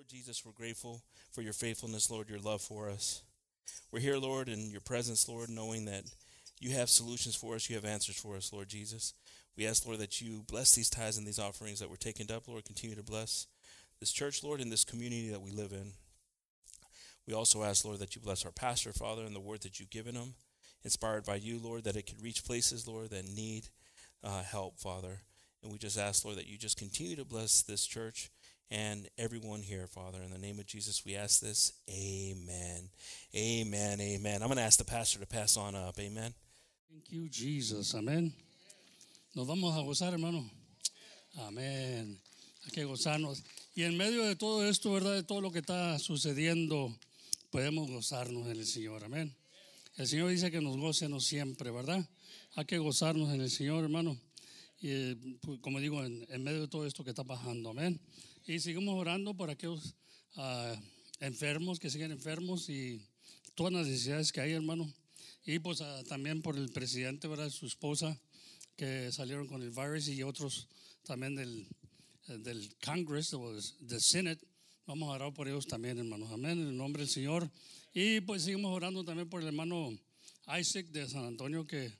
Lord Jesus, we're grateful for your faithfulness, Lord, your love for us. We're here, Lord, in your presence, Lord, knowing that you have solutions for us, you have answers for us, Lord Jesus. We ask, Lord, that you bless these tithes and these offerings that were taken up, Lord. Continue to bless this church, Lord, and this community that we live in. We also ask, Lord, that you bless our pastor, Father, and the word that you've given him, inspired by you, Lord, that it could reach places, Lord, that need uh, help, Father. And we just ask, Lord, that you just continue to bless this church and everyone here, Father. In the name of Jesus, we ask this. Amen. Amen. Amen. I'm going to ask the pastor to pass on up. Amen. Thank you, Jesus. Amén. Nos vamos a gozar, hermano. Amén. Hay que gozarnos. Y en medio de todo esto, ¿verdad? De todo lo que está sucediendo, podemos gozarnos en el Señor. Amén. El Señor dice que nos gocemos siempre, ¿verdad? Hay que gozarnos en el Señor, hermano. Y eh, pues, como digo, en, en medio de todo esto que está pasando. Amén. Y seguimos orando por aquellos uh, enfermos que siguen enfermos y todas las necesidades que hay, hermano. Y pues uh, también por el presidente, ¿verdad? Su esposa, que salieron con el virus y otros también del, del Congress del Senate. Vamos a orar por ellos también, hermanos. Amén. En el nombre del Señor. Y pues seguimos orando también por el hermano Isaac de San Antonio, que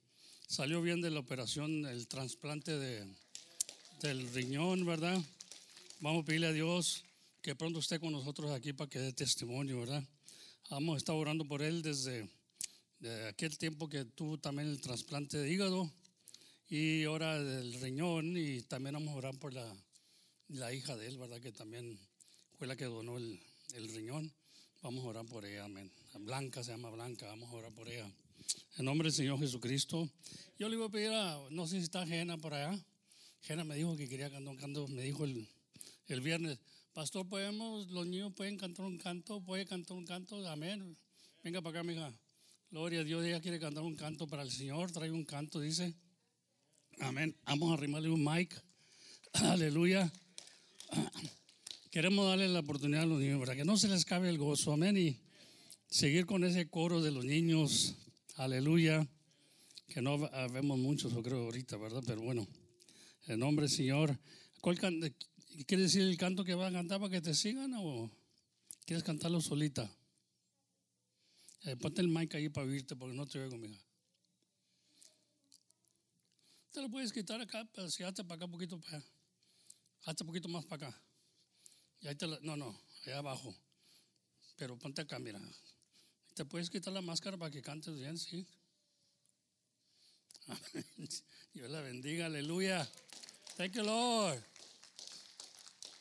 salió bien de la operación, el trasplante de, del riñón, ¿verdad? Vamos a pedirle a Dios que pronto esté con nosotros aquí para que dé testimonio, ¿verdad? Hemos estado orando por él desde, aquel tiempo que tuvo también el trasplante de hígado y ahora del riñón y también vamos a orar por la, la hija de él, ¿verdad? Que también fue la que donó el, el riñón. Vamos a orar por ella, amén. Blanca se llama Blanca, vamos a orar por ella. En nombre del Señor Jesucristo. Yo le voy a pedir a, no sé si está Jena por allá. Jena me dijo que quería cantar me dijo el, el viernes, pastor, podemos, los niños pueden cantar un canto, puede cantar un canto, amén. Venga para acá, mija. Gloria a Dios, ella quiere cantar un canto para el Señor, trae un canto, dice. Amén. Vamos a arrimarle un mic. Aleluya. Queremos darle la oportunidad a los niños para que no se les cabe el gozo. Amén. Y seguir con ese coro de los niños. Aleluya. Que no vemos muchos, yo creo, ahorita, ¿verdad? Pero bueno, en nombre del Señor. ¿Cuál ¿Quiere decir el canto que va a cantar para que te sigan o quieres cantarlo solita? Eh, ponte el mic ahí para oírte porque no te oigo, mija. Te lo puedes quitar acá, pero si hazte para acá un poquito para allá. Hazte un poquito más para acá. Y ahí te no, no, allá abajo. Pero ponte acá, mira. Te puedes quitar la máscara para que cantes bien, sí. Dios la bendiga, aleluya. Thank you, Lord.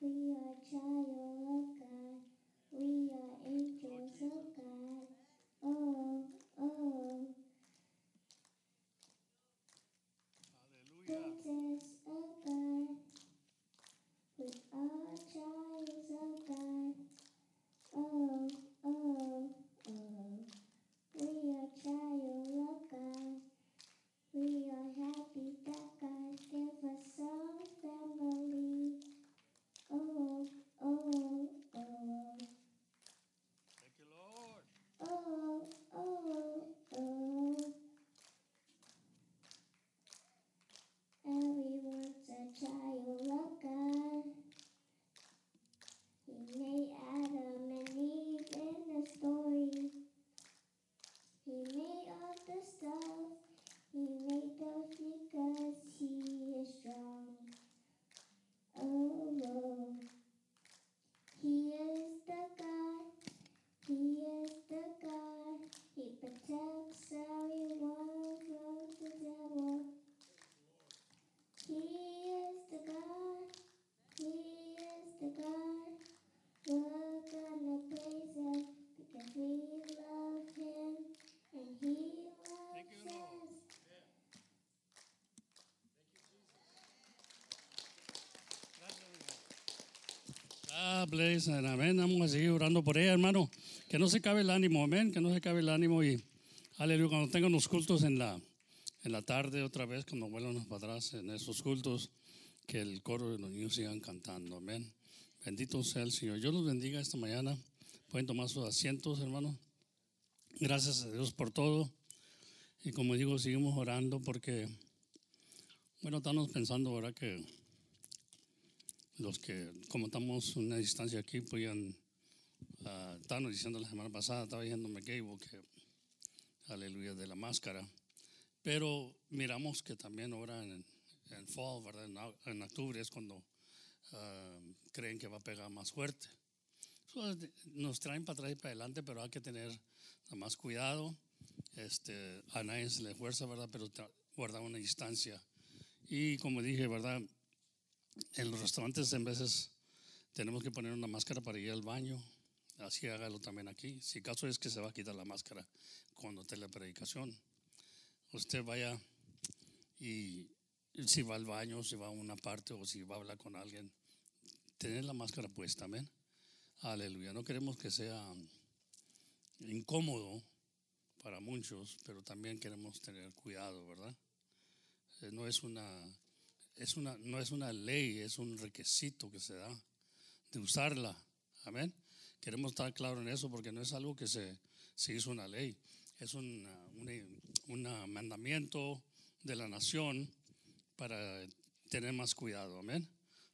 We are child of God. We are angels of God. Oh, oh. Hallelujah. Amén. Vamos a seguir orando por ella, hermano. Que no se cabe el ánimo, amén. Que no se cabe el ánimo. Y aleluya. Cuando tengan los cultos en la, en la tarde, otra vez, cuando vuelvan para atrás en esos cultos, que el coro de los niños sigan cantando, amén. Bendito sea el Señor. Yo los bendiga esta mañana. Pueden tomar sus asientos, hermano. Gracias a Dios por todo. Y como digo, seguimos orando porque, bueno, estamos pensando ahora que los que, a una distancia aquí, podían, uh, estábamos diciendo la semana pasada, estaba diciendo McGable que, aleluya, de la máscara. Pero miramos que también ahora en, en fall, ¿verdad? En, en octubre es cuando uh, creen que va a pegar más fuerte. Nos traen para atrás y para adelante, pero hay que tener más cuidado. Este, a nadie se le fuerza, ¿verdad? Pero guardar una distancia. Y como dije, ¿verdad? En los restaurantes en veces tenemos que poner una máscara para ir al baño. Así hágalo también aquí. Si caso es que se va a quitar la máscara cuando esté la predicación. Usted vaya y si va al baño, si va a una parte o si va a hablar con alguien, tener la máscara puesta, amén. Aleluya. No queremos que sea incómodo para muchos, pero también queremos tener cuidado, ¿verdad? Eh, no es una, es una, no es una ley, es un requisito que se da de usarla. Amén. Queremos estar claros en eso porque no es algo que se, se hizo una ley, es un un mandamiento de la nación para tener más cuidado. Amén.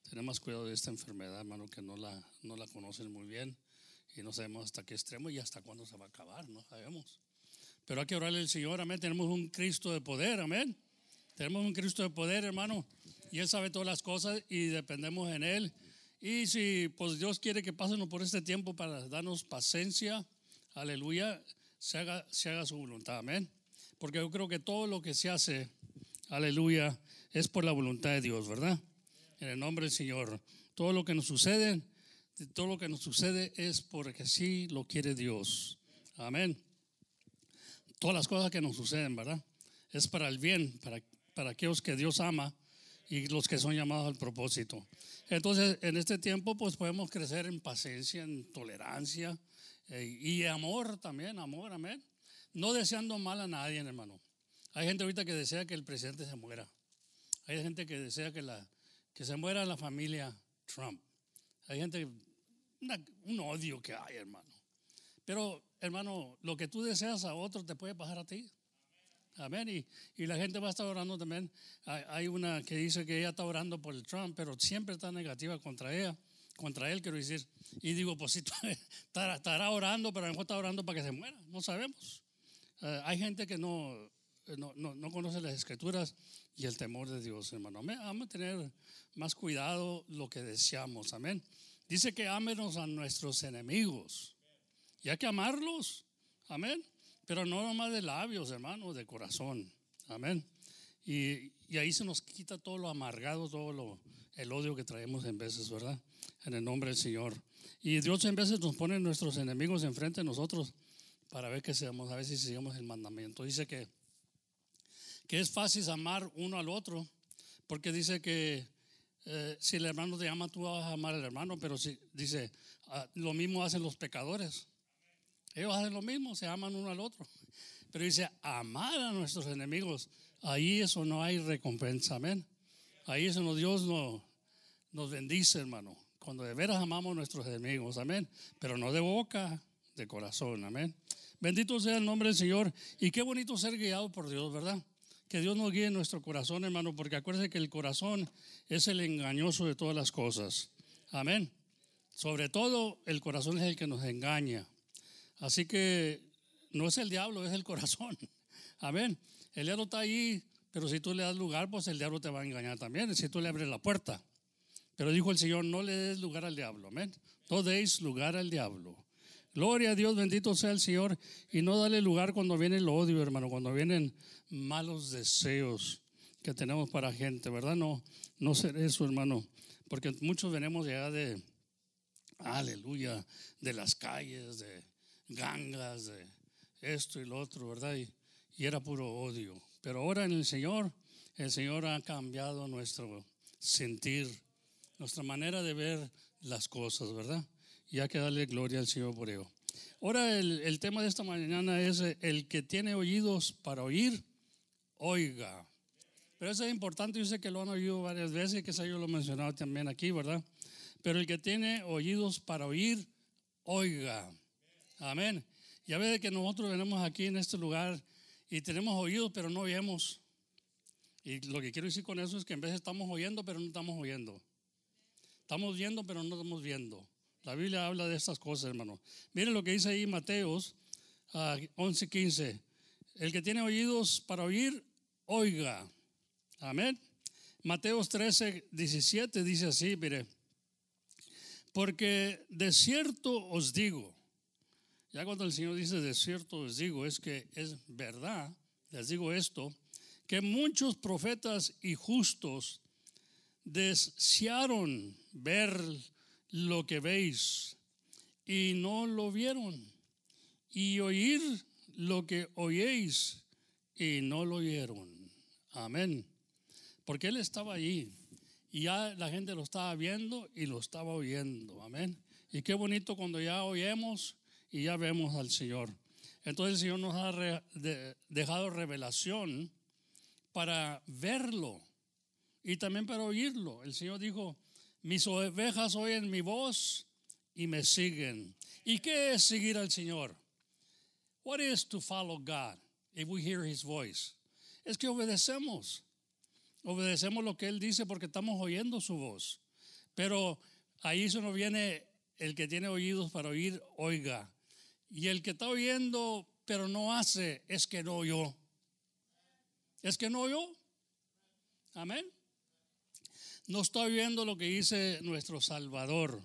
Tener más cuidado de esta enfermedad, hermano, que no la, no la conocen muy bien y no sabemos hasta qué extremo y hasta cuándo se va a acabar, no sabemos. Pero hay que orarle al Señor, amén. Tenemos un Cristo de poder, amén. Tenemos un Cristo de poder, hermano. Él sabe todas las cosas y dependemos en Él. Y si pues Dios quiere que pasemos por este tiempo para darnos paciencia, aleluya, se haga, se haga su voluntad, amén. Porque yo creo que todo lo que se hace, aleluya, es por la voluntad de Dios, ¿verdad? En el nombre del Señor. Todo lo que nos sucede, todo lo que nos sucede es porque sí lo quiere Dios. Amén. Todas las cosas que nos suceden, ¿verdad? Es para el bien, para, para aquellos que Dios ama y los que son llamados al propósito. Entonces, en este tiempo, pues podemos crecer en paciencia, en tolerancia eh, y amor también, amor, amén. No deseando mal a nadie, hermano. Hay gente ahorita que desea que el presidente se muera. Hay gente que desea que, la, que se muera la familia Trump. Hay gente, un odio que hay, hermano. Pero, hermano, lo que tú deseas a otro te puede pasar a ti. Amén. Y, y, la gente va a estar orando también. Hay una que dice que ella está orando por el Trump, pero siempre está negativa contra ella, contra él, quiero decir. Y digo, pues sí, estará, orando, pero a lo mejor está orando para que se muera. No sabemos. Uh, hay gente que no, no, no, no, conoce las escrituras y el temor de Dios, hermano. Vamos a tener más cuidado lo que deseamos. Amén. Dice que ámenos a nuestros enemigos. Y hay que amarlos. Amén. Pero no nomás de labios, hermano, de corazón. Amén. Y, y, ahí se nos quita todo lo amargado, todo lo, el odio que traemos en veces, ¿verdad? En el nombre del Señor. Y Dios en veces nos pone nuestros enemigos enfrente de nosotros para ver que seamos, a ver si seguimos el mandamiento. Dice que, que es fácil amar uno al otro, porque dice que eh, si el hermano te ama, tú vas a amar al hermano, pero si dice, ah, lo mismo hacen los pecadores. Ellos hacen lo mismo, se aman uno al otro. Pero dice, amar a nuestros enemigos, ahí eso no hay recompensa, amén. Ahí eso no, Dios no, nos bendice, hermano. Cuando de veras amamos a nuestros enemigos, amén. Pero no de boca, de corazón, amén. Bendito sea el nombre del Señor. Y qué bonito ser guiado por Dios, ¿verdad? Que Dios nos guíe en nuestro corazón, hermano, porque acuérdese que el corazón es el engañoso de todas las cosas. Amén. Sobre todo, el corazón es el que nos engaña. Así que no es el diablo, es el corazón. Amén. El diablo está ahí, pero si tú le das lugar, pues el diablo te va a engañar también, si tú le abres la puerta. Pero dijo el Señor, no le des lugar al diablo. Amén. No deis lugar al diablo. Gloria a Dios, bendito sea el Señor. Y no dale lugar cuando viene el odio, hermano, cuando vienen malos deseos que tenemos para gente, ¿verdad? No, no ser eso, hermano. Porque muchos venimos ya de, aleluya, de las calles, de gangas, de esto y lo otro, ¿verdad? Y, era puro odio. Pero ahora en el Señor, el Señor ha cambiado nuestro sentir, nuestra manera de ver las cosas, ¿verdad? Y hay que darle gloria al Señor por ello. Ahora el, el tema de esta mañana es el que tiene oídos para oír, oiga. Pero eso es importante, yo sé que lo han oído varias veces, que yo lo he mencionado también aquí, ¿verdad? Pero el que tiene oídos para oír, oiga. Amén. Ya ve que nosotros venimos aquí en este lugar y tenemos oídos, pero no oímos. Y lo que quiero decir con eso es que en vez estamos oyendo, pero no estamos oyendo. Estamos viendo, pero no estamos viendo. La Biblia habla de estas cosas, hermano. Miren lo que dice ahí Mateos 11:15. El que tiene oídos para oír, oiga. Amén. Mateos 13, 17 dice así, mire. Porque de cierto os digo, ya cuando el Señor dice de cierto os digo, es que es verdad, les digo esto, que muchos profetas y justos desearon ver lo que veis y no lo vieron, y oír lo que oyeis y no lo oyeron. Amén. Porque Él estaba allí y ya la gente lo estaba viendo y lo estaba oyendo. Amén. Y qué bonito cuando ya oímos y ya vemos al Señor. Entonces el Señor nos ha dejado revelación para verlo y también para oírlo. El Señor dijo, mis ovejas oyen mi voz y me siguen. ¿Y qué es seguir al Señor? What is to follow God if we hear his voice? Es que obedecemos. Obedecemos lo que él dice porque estamos oyendo su voz. Pero ahí se nos viene el que tiene oídos para oír, oiga. Y el que está oyendo pero no hace es que no oyó. Es que no oyó. Amén. No está oyendo lo que dice nuestro Salvador.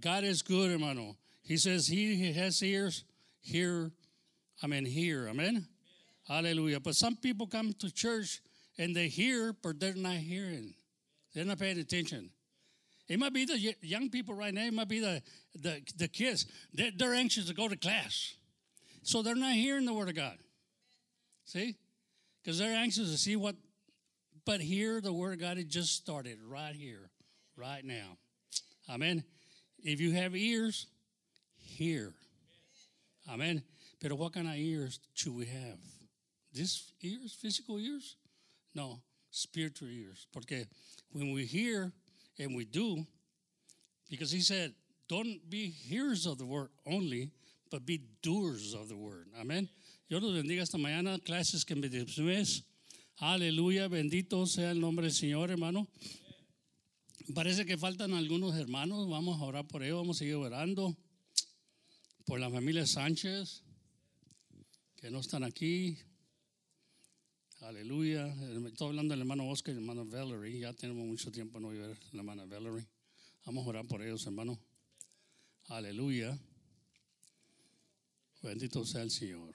God is good, hermano. He says he has ears, hear, I mean, hear. Amen. Hallelujah. But some people come to church and they hear, but they're not hearing. They're not paying attention. It might be the young people right now. It might be the, the, the kids. They're, they're anxious to go to class. So they're not hearing the word of God. See? Because they're anxious to see what but here, the Word of God had just started right here, right now. Amen. If you have ears, hear. Amen. But what kind of ears should we have? This ears, physical ears? No, spiritual ears. Porque when we hear and we do, because he said, don't be hearers of the word only, but be doers of the word. Amen. Yo los bendiga esta mañana, clases que me después. Aleluya, bendito sea el nombre del Señor, hermano. Parece que faltan algunos hermanos, vamos a orar por ellos, vamos a seguir orando por la familia Sánchez, que no están aquí. Aleluya. Estoy hablando del hermano Oscar y el hermano Valerie. Ya tenemos mucho tiempo no ver la hermana Valerie. Vamos a orar por ellos, hermano. Aleluya. Bendito sea el Señor.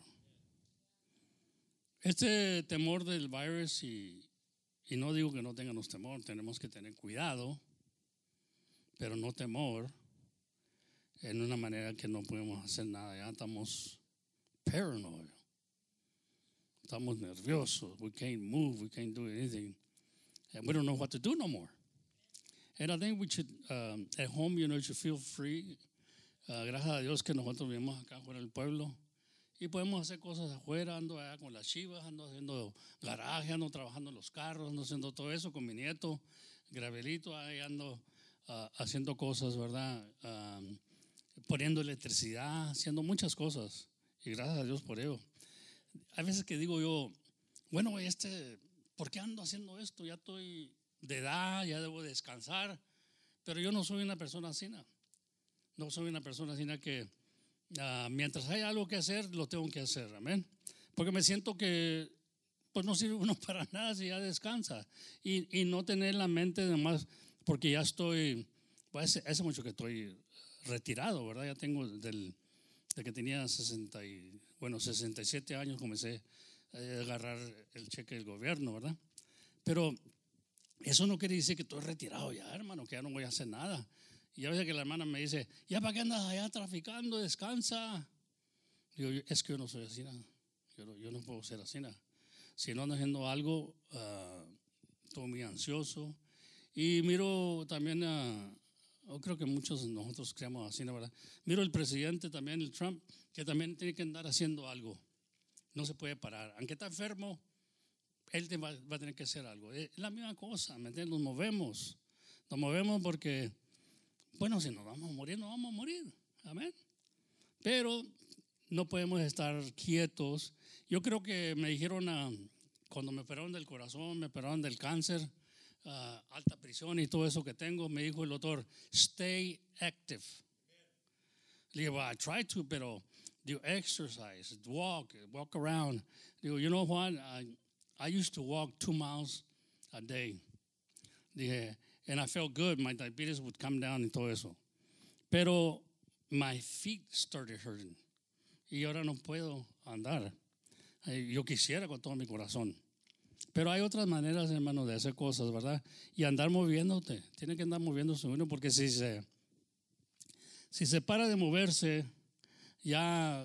Este temor del virus, y, y no digo que no tengamos temor, tenemos que tener cuidado, pero no temor en una manera que no podemos hacer nada, ya estamos paranoid, estamos nerviosos, we can't move, we can't do anything, and we don't know what to do no more. And I think we should, um, at home, you know, you should feel free. Uh, gracias a Dios que nosotros vivimos acá fuera del pueblo y podemos hacer cosas afuera, ando allá con las chivas, ando haciendo garaje, ando trabajando en los carros, ando haciendo todo eso con mi nieto, Gravelito, ahí ando uh, haciendo cosas, ¿verdad? Um, poniendo electricidad, haciendo muchas cosas. Y gracias a Dios por ello. Hay veces que digo yo, bueno, este, ¿por qué ando haciendo esto? Ya estoy de edad, ya debo descansar. Pero yo no soy una persona así. No soy una persona así que uh, mientras hay algo que hacer, lo tengo que hacer, amén. Porque me siento que pues no sirve uno para nada si ya descansa. Y, y no tener la mente de más, porque ya estoy, pues hace, mucho que estoy retirado, ¿verdad? Ya tengo del, que tenía 60 y, bueno, 67 años comencé a agarrar el cheque del gobierno, ¿verdad? Pero eso no quiere decir que estoy retirado ya, hermano, que ya no voy a hacer nada. Y a veces que la hermana me dice, ¿ya para qué andas allá traficando? Descansa. Digo, es que yo no soy así, yo, yo, no puedo ser así. Si no ando haciendo algo, uh, estoy muy ansioso. Y miro también a, Yo creo que muchos de nosotros creemos así, ¿no verdad? Miro el presidente también, el Trump, que también tiene que andar haciendo algo. No se puede parar. Aunque está enfermo, él va, va a tener que hacer algo. Es la misma cosa, ¿me entiendes? Nos movemos. Nos movemos porque, bueno, si nos vamos a morir, nos vamos a morir. Amén. Pero no podemos estar quietos. Yo creo que me dijeron, ah, cuando me operaron del corazón, me operaron del cáncer, ah, alta prisión y todo eso que tengo, me dijo el doctor, stay active. Le I try to, pero do exercise, walk, walk around. Digo, you know what? I, I used to walk two miles a day. Dije, and I felt good. My diabetes would come down y todo eso. Pero my feet started hurting. Y ahora no puedo andar. Yo quisiera con todo mi corazón. Pero hay otras maneras, hermano, de hacer cosas, ¿verdad? Y andar moviéndote. Tiene que andar moviéndose uno porque si se, si se para de moverse, ya,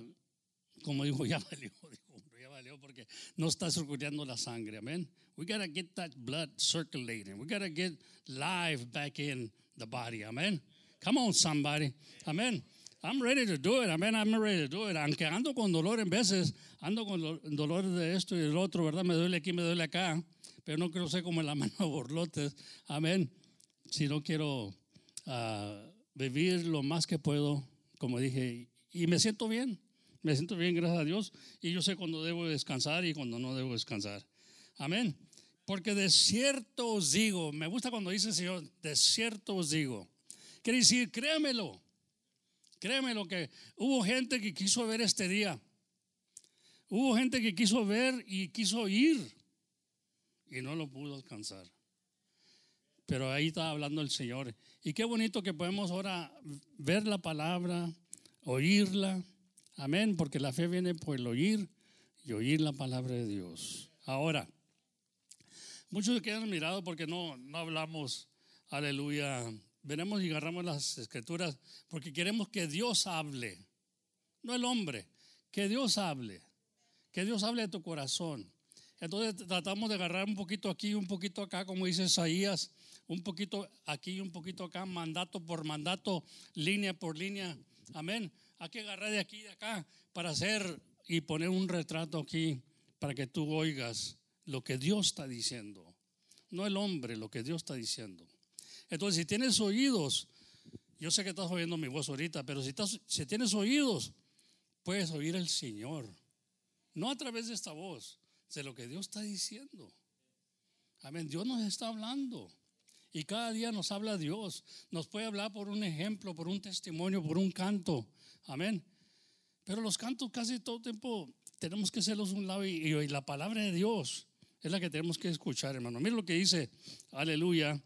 como dijo, ya valió, dijo, ya valió porque no está circulando la sangre, amén. We gotta get that blood circulating. We gotta get life back in the body, amén. Come on, somebody, amén. I'm ready to do it, amén. I'm ready to do it. Aunque ando con dolor en veces, ando con lo- dolor de esto y del otro, ¿verdad? Me duele aquí, me duele acá, pero no quiero ser como la mano de borlotes, amén. Si no quiero ah, vivir lo más que puedo, como dije, y me siento bien, me siento bien, gracias a Dios, y yo sé cuando debo descansar y cuando no debo descansar. Amén. Porque de cierto os digo, me gusta cuando dice el Señor, de cierto os digo. Quiere decir, créamelo, créamelo que hubo gente que quiso ver este día. Hubo gente que quiso ver y quiso ir y no lo pudo alcanzar. Pero ahí está hablando el Señor. Y qué bonito que podemos ahora ver la palabra, oírla. Amén, porque la fe viene por el oír y oír la palabra de Dios. Ahora, muchos se quedan mirados porque no, no hablamos, aleluya. Venemos y agarramos las escrituras porque queremos que Dios hable, no el hombre, que Dios hable, que Dios hable de tu corazón. Entonces tratamos de agarrar un poquito aquí, un poquito acá, como dice Isaías, un poquito aquí, un poquito acá, mandato por mandato, línea por línea. Amén. Hay que agarrar de aquí y de acá para hacer y poner un retrato aquí para que tú oigas lo que Dios está diciendo. No el hombre, lo que Dios está diciendo. Entonces, si tienes oídos, yo sé que estás oyendo mi voz ahorita, pero si, estás, si tienes oídos, puedes oír el Señor. No a través de esta voz, de lo que Dios está diciendo. Amén. Dios nos está hablando. Y cada día nos habla Dios. Nos puede hablar por un ejemplo, por un testimonio, por un canto. Amén. Pero los cantos casi todo el tiempo tenemos que hacerlos un lado y la palabra de Dios es la que tenemos que escuchar, hermano. Mira lo que dice, aleluya,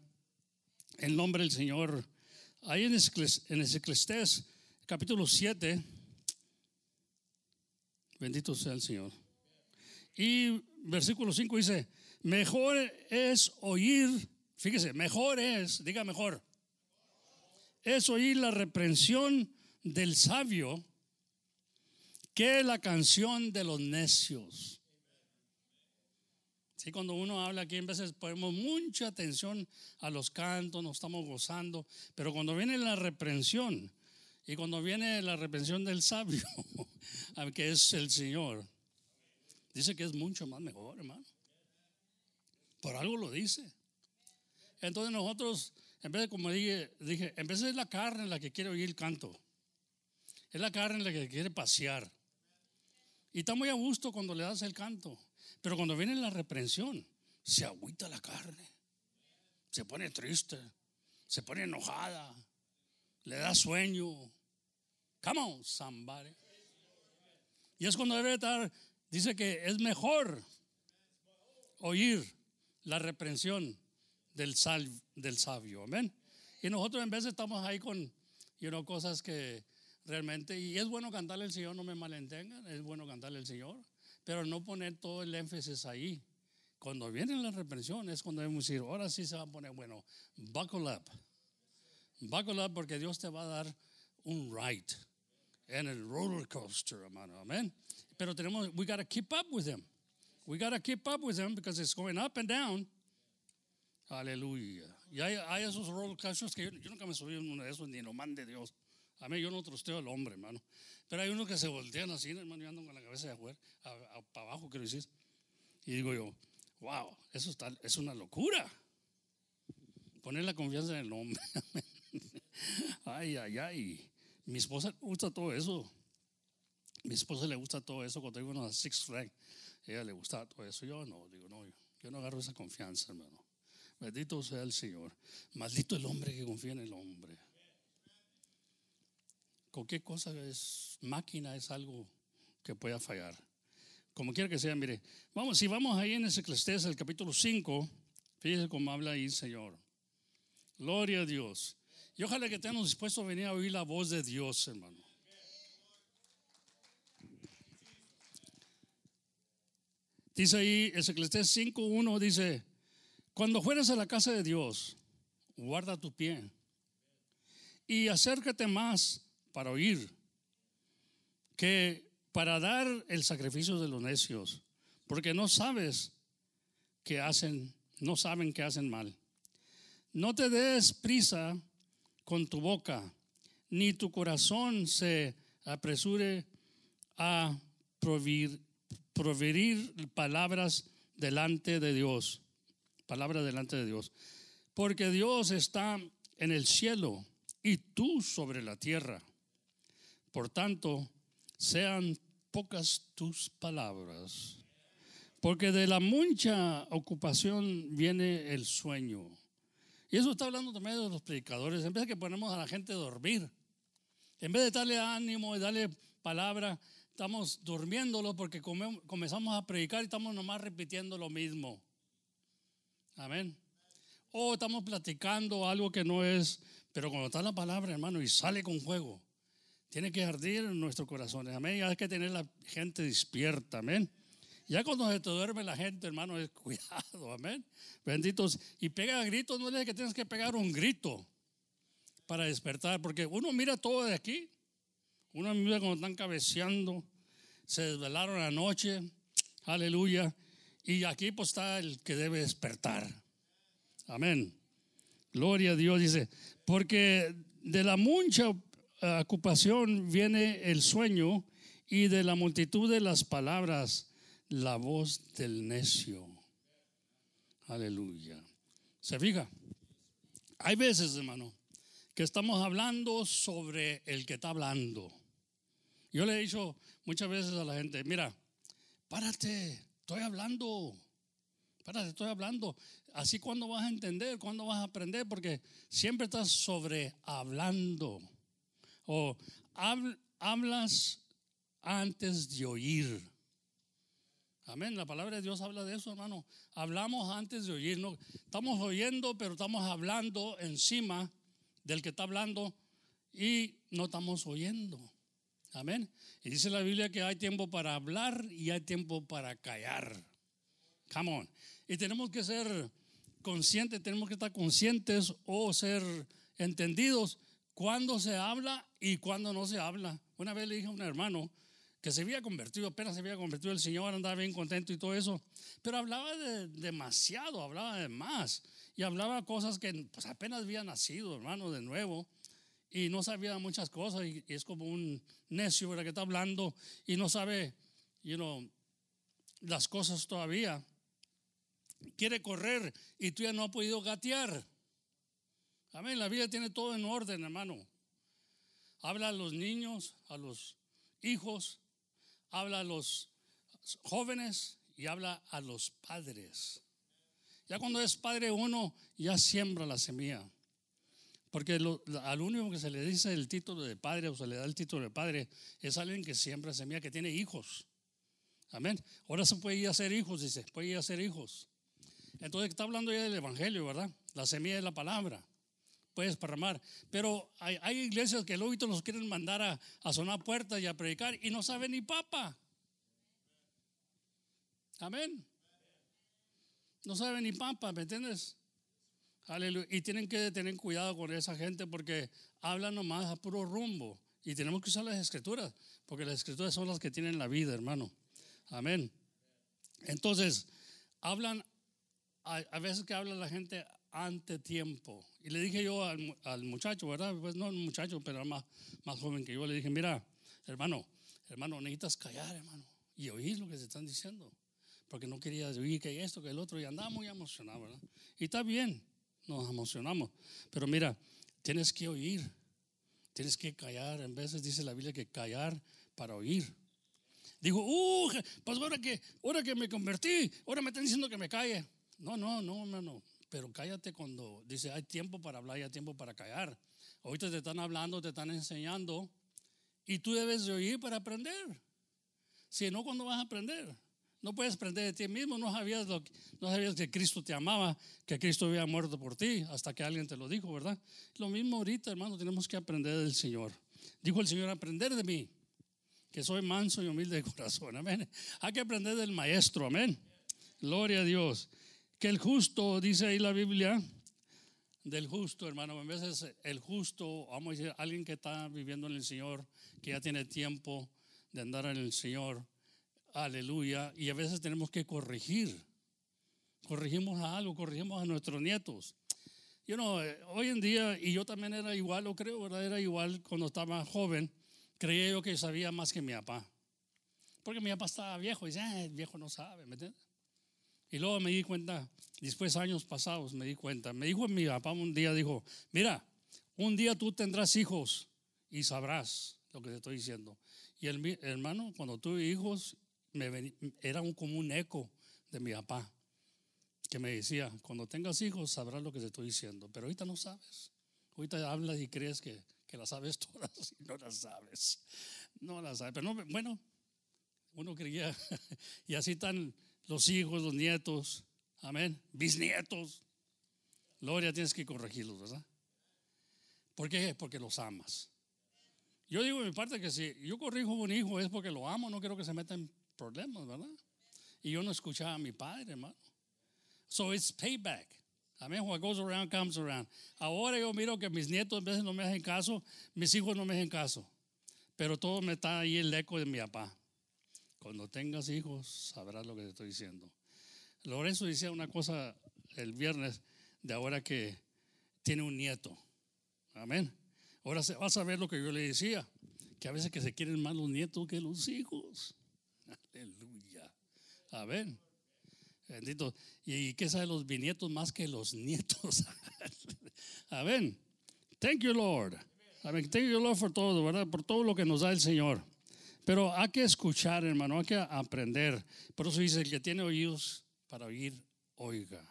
el nombre del Señor. Ahí en Ecles- en Eclesiastés, capítulo 7, bendito sea el Señor. Y versículo 5 dice, mejor es oír, fíjese, mejor es, diga mejor, es oír la reprensión del sabio que la canción de los necios. Sí, cuando uno habla aquí, en veces ponemos mucha atención a los cantos, nos estamos gozando, pero cuando viene la reprensión y cuando viene la reprensión del sabio, que es el Señor, dice que es mucho más mejor, hermano. Por algo lo dice. Entonces nosotros, en vez de como dije, dije, en vez de la carne la que quiere oír el canto, es la carne la que quiere pasear. Y está muy a gusto cuando le das el canto. Pero cuando viene la reprensión, se agüita la carne. Se pone triste. Se pone enojada. Le da sueño. Come on, somebody. Y es cuando debe estar, dice que es mejor oír la reprensión del, sal, del sabio. Amén. Y nosotros en vez estamos ahí con you know, cosas que realmente, y es bueno cantarle al Señor, no me malentengan, es bueno cantarle al Señor, pero no poner todo el énfasis ahí. Cuando viene la reprensión es cuando debemos decir, ahora sí se va a poner bueno, buckle up. Buckle up porque Dios te va a dar un ride en el roller coaster, hermano. Amén. Pero tenemos, we got to keep up with him. We got to keep up with him because it's going up and down. Aleluya. Y hay, hay esos roller coasters que yo, yo nunca me subí en uno de esos, ni lo mande Dios. A mí yo no trosteo al hombre, hermano. Pero hay unos que se voltean así, hermano, y andan con la cabeza de afuera, para abajo, quiero decir. Y digo yo, wow, eso está, es una locura. Poner la confianza en el hombre. ay, ay, ay. Mi esposa gusta todo eso. Mi esposa le gusta todo eso. Cuando tengo una Six Flags, ella le gusta todo eso. Yo no, digo, no, yo no agarro esa confianza, hermano. Bendito sea el Señor. Maldito el hombre que confía en el hombre. Cualquier cosa es máquina, es algo que pueda fallar. Como quiera que sea, mire, vamos, si vamos ahí en ese Eclesiastés, el capítulo 5, fíjese cómo habla ahí, Señor. Gloria a Dios. Y ojalá que estemos dispuestos a venir a oír la voz de Dios, hermano. Dice ahí, Eclesiastés 5.1 dice, cuando fueres a la casa de Dios, guarda tu pie y acércate más para oír que para dar el sacrificio de los necios, porque no sabes que hacen, no saben que hacen mal. No te des prisa con tu boca, ni tu corazón se apresure a proveer, palabras delante de Dios. Palabras delante de Dios. Porque Dios está en el cielo y tú sobre la tierra. Por tanto, sean pocas tus palabras, porque de la mucha ocupación viene el sueño. Y eso está hablando también de los predicadores. En vez de que ponemos a la gente a dormir, en vez de darle ánimo y darle palabra, estamos durmiéndolo porque comenzamos a predicar y estamos nomás repitiendo lo mismo. Amén. O estamos platicando algo que no es, pero cuando está la palabra, hermano, y sale con fuego, tiene que ardir en nuestros corazones. Amén. Hay que tener la gente despierta. Amén. Ya cuando se te duerme la gente, hermano, es cuidado. Amén. Benditos. Y pega gritos, no es que tienes que pegar un grito para despertar, porque uno mira todo de aquí. Uno mira cuando están cabeceando, se desvelaron anoche. Aleluya. Y aquí pues está el que debe despertar. Amén. Gloria a Dios, dice, porque de la mucha ocupación viene el sueño y de la multitud de las palabras la voz del necio. Aleluya. ¿Se fija? Hay veces, hermano, que estamos hablando sobre el que está hablando. Yo le he dicho muchas veces a la gente, mira, párate, estoy hablando. Párate, estoy hablando. Así cuando vas a entender, cuando vas a aprender, porque siempre estás sobre hablando o hablas antes de oír. Amén. La palabra de Dios habla de eso, hermano. Hablamos antes de oír. No, estamos oyendo, pero estamos hablando encima del que está hablando y no estamos oyendo. Amén. Y dice la Biblia que hay tiempo para hablar y hay tiempo para callar. Come on. Y tenemos que ser conscientes, tenemos que estar conscientes o ser entendidos cuando se habla y cuando no se habla. Una vez le dije a un hermano que se había convertido, apenas se había convertido el Señor, andaba bien contento y todo eso, pero hablaba de demasiado, hablaba de más y hablaba cosas que pues, apenas había nacido, hermano, de nuevo y no sabía muchas cosas y, es como un necio ¿verdad? que está hablando y no sabe you know, las cosas todavía. Quiere correr y tú ya no has podido gatear. Amén. La vida tiene todo en orden, hermano. Habla a los niños, a los hijos, habla a los jóvenes y habla a los padres. Ya cuando es padre uno, ya siembra la semilla. Porque al único que se le dice el título de padre o se le da el título de padre es alguien que siembra semilla, que tiene hijos. Amén. Ahora se puede ir a hacer hijos, dice, puede ir a hacer hijos. Entonces está hablando ya del Evangelio, ¿verdad? La semilla es la palabra puedes parramar. Pero hay, iglesias que luego los quieren mandar a, a, sonar puertas y a predicar y no saben ni papa. Amén. No saben ni papa, ¿me entiendes? Aleluya. Y tienen que tener cuidado con esa gente porque hablan nomás a puro rumbo. Y tenemos que usar las escrituras, porque las escrituras son las que tienen la vida, hermano. Amén. Entonces, hablan, a, veces que habla la gente ante tiempo. Y le dije yo al, mu- al muchacho, ¿verdad? Pues no, un muchacho, pero más, más joven que yo, le dije, mira, hermano, hermano, necesitas callar, hermano, y oír lo que se están diciendo. Porque no quería oír que esto, que el otro, y andaba muy emocionado, ¿verdad? Y está bien, nos emocionamos. Pero mira, tienes que oír, tienes que callar. En veces dice la Biblia que callar para oír. Dijo, uh, pues ahora que, ahora que me convertí, ahora me están diciendo que me calle. No, no, no, hermano. Pero cállate cuando dice hay tiempo para hablar y hay tiempo para callar. Ahorita te están hablando, te están enseñando y tú debes de oír para aprender. Si no, ¿cuándo vas a aprender? No puedes aprender de ti mismo. No sabías, lo no sabías que Cristo te amaba, que Cristo había muerto por ti, hasta que alguien te lo dijo, ¿verdad? Lo mismo ahorita, hermano, tenemos que aprender del Señor. Dijo el Señor, aprender de mí, que soy manso y humilde de corazón. Amén. Hay que aprender del Maestro. Amén. Gloria a Dios. Que el justo, dice ahí la Biblia, del justo, hermano, a veces el justo, vamos a decir, alguien que está viviendo en el Señor, que ya tiene tiempo de andar en el Señor, aleluya, y a veces tenemos que corregir. Corregimos a algo, corregimos a nuestros nietos. You know, eh, hoy en día, y yo también era igual, lo creo, ¿verdad? Era igual cuando estaba joven, creía yo que sabía más que mi papá. Porque mi papá estaba viejo y dice, "Ah, el viejo no sabe, ¿me entiendes? Y luego me di cuenta, después años pasados me di cuenta, me dijo mi papá un día, dijo, mira, un día tú tendrás hijos y sabrás lo que te estoy diciendo. Y el hermano, cuando tuve hijos, me veni- era un, como un eco de mi papá, que me decía, cuando tengas hijos sabrás lo que te estoy diciendo, pero ahorita no sabes. Ahorita hablas y crees que, que las sabes todas y no las sabes. No las sabes. Pero no, bueno, uno creía, y así están los hijos, los nietos, amén, bisnietos. Gloria, tienes que corregirlos, ¿verdad? ¿Por qué? Porque los amas. Yo digo de mi parte que si yo corrijo a un hijo es porque lo amo, no quiero que se meta en problemas, ¿verdad? Y yo no escuchaba a mi padre, hermano. So it's payback. Amén. What goes around comes around. Ahora yo miro que mis nietos a veces no me hacen caso, mis hijos no me hacen caso. Pero todo me está ahí el eco de mi papá. Cuando tengas hijos, sabrás lo que te estoy diciendo. Lorenzo decía una cosa el viernes de ahora que tiene un nieto. Amén. Ahora se- vas a ver lo que yo le decía, que a veces que se quieren más los nietos que los hijos. Aleluya. Amén. Bendito. ¿Y qué saben los bisnietos más que los nietos? Amén. Thank you, Lord. Amén. Thank you, Lord, por todo, ¿verdad? Por todo lo que nos da el Señor. Pero hay que escuchar, hermano, hay que aprender. Por eso dice, el que tiene oídos para oír, oiga.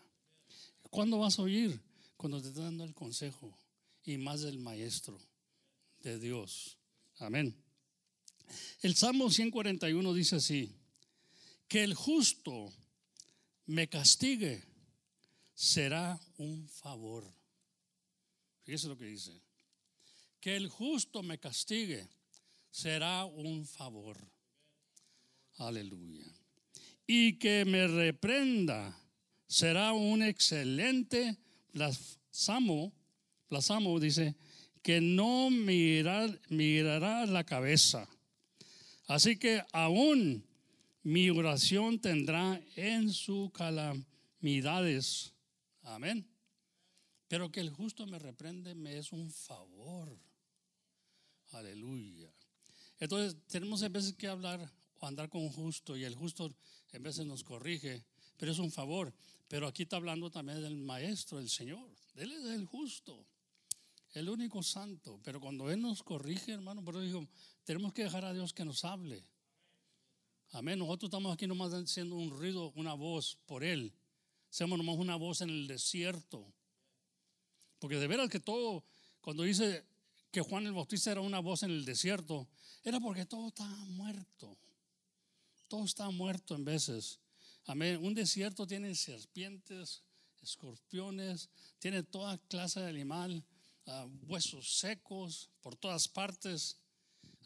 ¿Cuándo vas a oír? Cuando te está dando el consejo y más del maestro de Dios. Amén. El Salmo 141 dice así, que el justo me castigue será un favor. Fíjese lo que dice. Que el justo me castigue será un favor. Aleluya. Y que me reprenda será un excelente blasamo, blasamo dice, que no mirar, mirará la cabeza. Así que aún mi oración tendrá en sus calamidades. Amén. Pero que el justo me reprende me es un favor. Aleluya. Entonces tenemos a veces que hablar o andar con un justo y el justo en veces nos corrige, pero es un favor. Pero aquí está hablando también del maestro, el Señor. Él es el justo, el único santo. Pero cuando Él nos corrige, hermano, por eso digo, tenemos que dejar a Dios que nos hable. Amén. Nosotros estamos aquí nomás haciendo un ruido, una voz por Él. Seamos nomás una voz en el desierto. Porque de veras que todo, cuando dice que Juan el Bautista era una voz en el desierto, era porque todo estaba muerto. Todo está muerto en veces. Amén. Un desierto tiene serpientes, escorpiones, tiene toda clase de animal, ah, huesos secos por todas partes.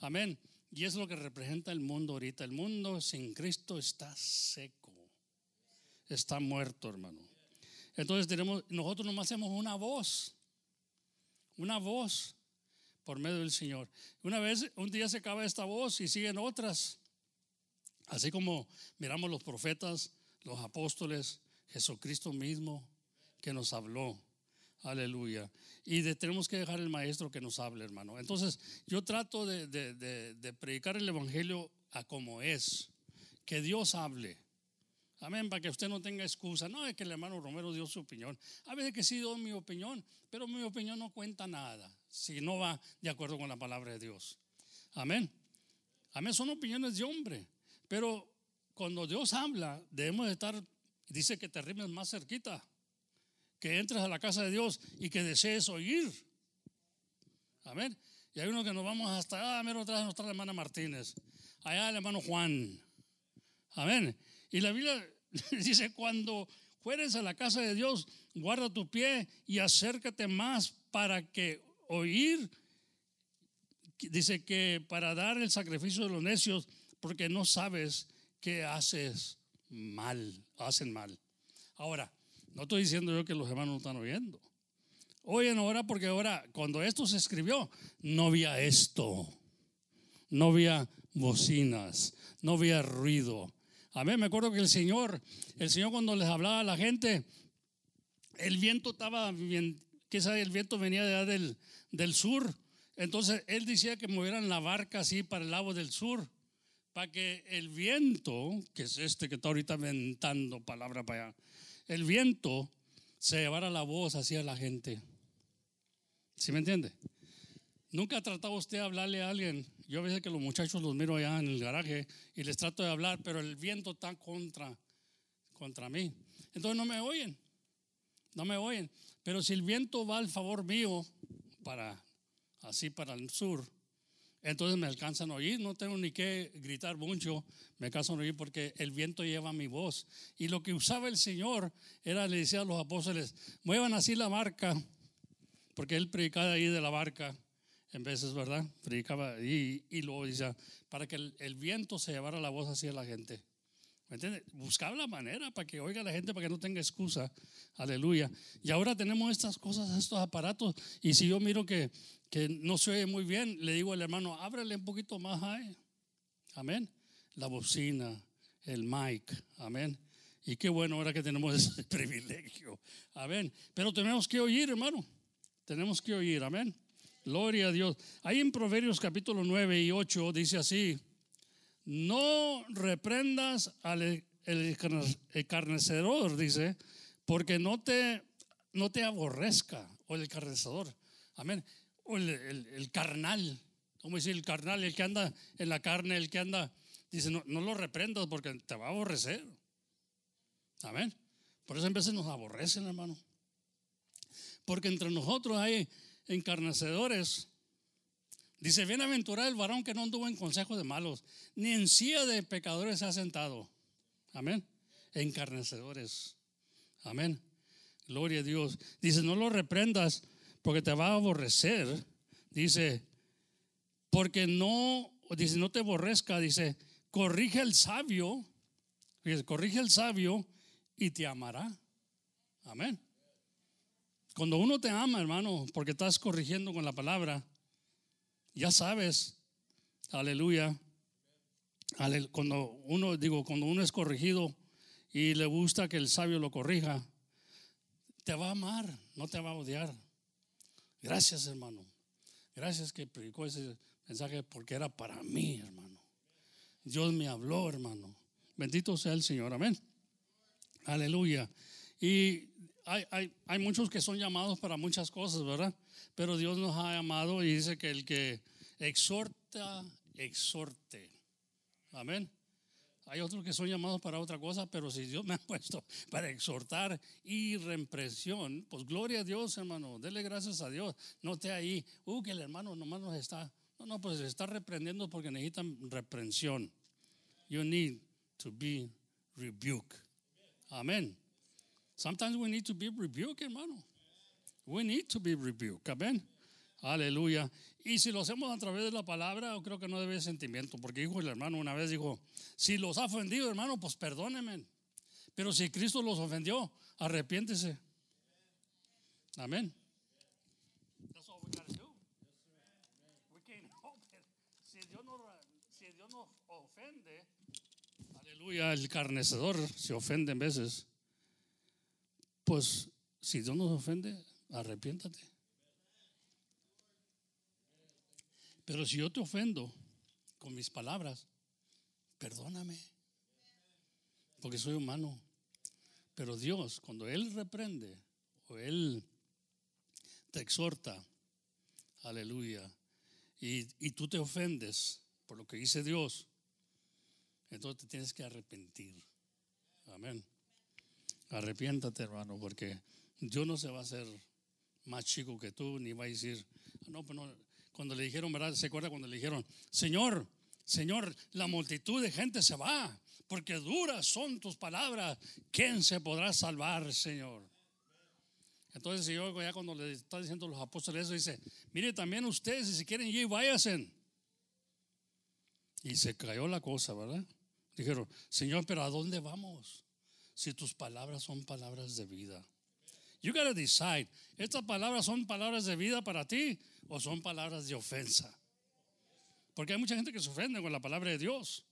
Amén. Y es lo que representa el mundo ahorita. El mundo sin Cristo está seco. Está muerto, hermano. Entonces tenemos, nosotros nomás hacemos una voz. Una voz por medio del Señor. Una vez, un día se acaba esta voz y siguen otras. Así como miramos los profetas, los apóstoles, Jesucristo mismo que nos habló. Aleluya. Y de- tenemos que dejar el maestro que nos hable, hermano. Entonces, yo trato de, de- predicar el evangelio a como es. Que Dios hable. Amén, para que usted no tenga excusa. No es que el hermano Romero dio su opinión. A veces que sí doy mi opinión, pero mi opinión no cuenta nada si no va de acuerdo con la palabra de Dios. Amén. Amén, son opiniones de hombre. Pero cuando Dios habla, debemos de estar, dice que te rimes más cerquita, que entres a la casa de Dios y que desees oír. Amén. Y hay uno que nos vamos hasta, ah, mero atrás, nuestra hermana Martínez. Allá el hermano Juan. Amén. Y la Biblia dice, cuando fueres a la casa de Dios, guarda tu pie y acércate más para que oír, dice que para dar el sacrificio de los necios, porque no sabes que haces mal, hacen mal. Ahora, no estoy diciendo yo que los hermanos no están oyendo. Oyen ahora porque ahora, cuando esto se escribió, no había esto, no había bocinas, no había ruido. A mí me acuerdo que el Señor, el Señor cuando les hablaba a la gente, el viento estaba bien, sabe, el viento venía de del, del sur. Entonces él decía que movieran la barca así para el lado del sur, para que el viento, que es este que está ahorita ventando palabra para allá, el viento se llevara la voz hacia la gente. ¿Sí me entiende? Nunca ha tratado usted de hablarle a alguien. Yo a veces que los muchachos los miro allá en el garaje y les trato de hablar, pero el viento está contra, contra mí. Entonces no me oyen. No me oyen. Pero si el viento va al favor mío, para así para el sur, entonces me alcanzan a oír. No tengo ni que gritar mucho, me alcanzan a oír porque el viento lleva mi voz. Y lo que usaba el Señor era, le decía a los apóstoles, muevan así la barca, porque él predicaba ahí de la barca en veces, ¿verdad? Predicaba y, y luego decía, para que el, el viento se llevara la voz hacia la gente. ¿Me entiendes? Buscaba la manera para que oiga la gente, para que no tenga excusa. Aleluya. Y ahora tenemos estas cosas, estos aparatos. Y si yo miro que, que no se oye muy bien, le digo al hermano, ábrele un poquito más ahí. Amén. La bocina, el mic. Amén. Y qué bueno ahora que tenemos ese privilegio. Amén. Pero tenemos que oír, hermano. Tenemos que oír. Amén. Gloria a Dios. Ahí en Proverbios capítulo 9 y 8 dice así, no reprendas al el, escarnecedor, dice, porque no te, no te aborrezca, o el escarnecedor, amén, o el, carnal, como decir, el carnal, el que anda en la carne, el que anda, dice, no, no lo reprendas porque te va a aborrecer, amén. Por eso en veces nos aborrecen, hermano. Porque entre nosotros hay encarnecedores. Dice, bienaventurado el varón que no anduvo en consejo de malos, ni en silla de pecadores se ha sentado. Amén. Encarnecedores. Amén. Gloria a Dios. Dice, no lo reprendas porque te va a aborrecer. Dice, porque no, dice, no te aborrezca. Dice, corrige al sabio. Dice, corrige al sabio y te amará. Amén. Cuando uno te ama, hermano, porque estás corrigiendo con la palabra, ya sabes, aleluya. Cuando uno, digo, cuando uno es corregido y le gusta que el sabio lo corrija, te va a amar, no te va a odiar. Gracias, hermano. Gracias que predicó ese mensaje porque era para mí, hermano. Dios me habló, hermano. Bendito sea el Señor, amén. Aleluya. Y hay, muchos que son llamados para muchas cosas, ¿verdad? Pero Dios nos ha llamado y dice que el que exhorta, exhorte. Amén. Hay otros que son llamados para otra cosa, pero si Dios me ha puesto para exhortar y represión, pues gloria a Dios, hermano. Dele gracias a Dios. No esté ahí, uh, que el hermano nomás nos está. No, no, pues se está reprendiendo porque necesitan reprensión. You need to be rebuked. Amén. Sometimes we need to be rebuked, hermano. We need to be rebuked. Amén. Aleluya. Y si lo hacemos a través de la palabra, yo creo que no debe haber sentimiento. Porque dijo el hermano una vez, dijo, si los ha ofendido, hermano, pues perdónenme. Pero si Cristo los ofendió, arrepiéntese. Amén. That's all we gotta do. We can't help it. Si Dios nos, si Dios nos ofende, aleluya, el carnecedor se ofende en veces pues si Dios nos ofende, arrepiéntate. Pero si yo te ofendo con mis palabras, perdóname, porque soy humano. Pero Dios, cuando Él reprende o Él te exhorta, aleluya, y, y tú te ofendes por lo que dice Dios, entonces te tienes que arrepentir. Amén. Arrepiéntate, hermano, porque Dios no se va a hacer más chico que tú, ni va a decir, no, pues no. Cuando le dijeron, ¿verdad? ¿Se acuerda cuando le dijeron, Señor, Señor, la multitud de gente se va, porque duras son tus palabras. ¿Quién se podrá salvar, Señor? Entonces, yo ya cuando le está diciendo los apóstoles eso, dice, mire también ustedes, si quieren ir, váyanse. Y se cayó la cosa, ¿verdad? Dijeron, Señor, pero ¿a dónde vamos? Si tus palabras son palabras de vida. You gotta decide, ¿estas palabras son palabras de vida para ti o son palabras de ofensa? Porque hay mucha gente que se ofende con la palabra de Dios.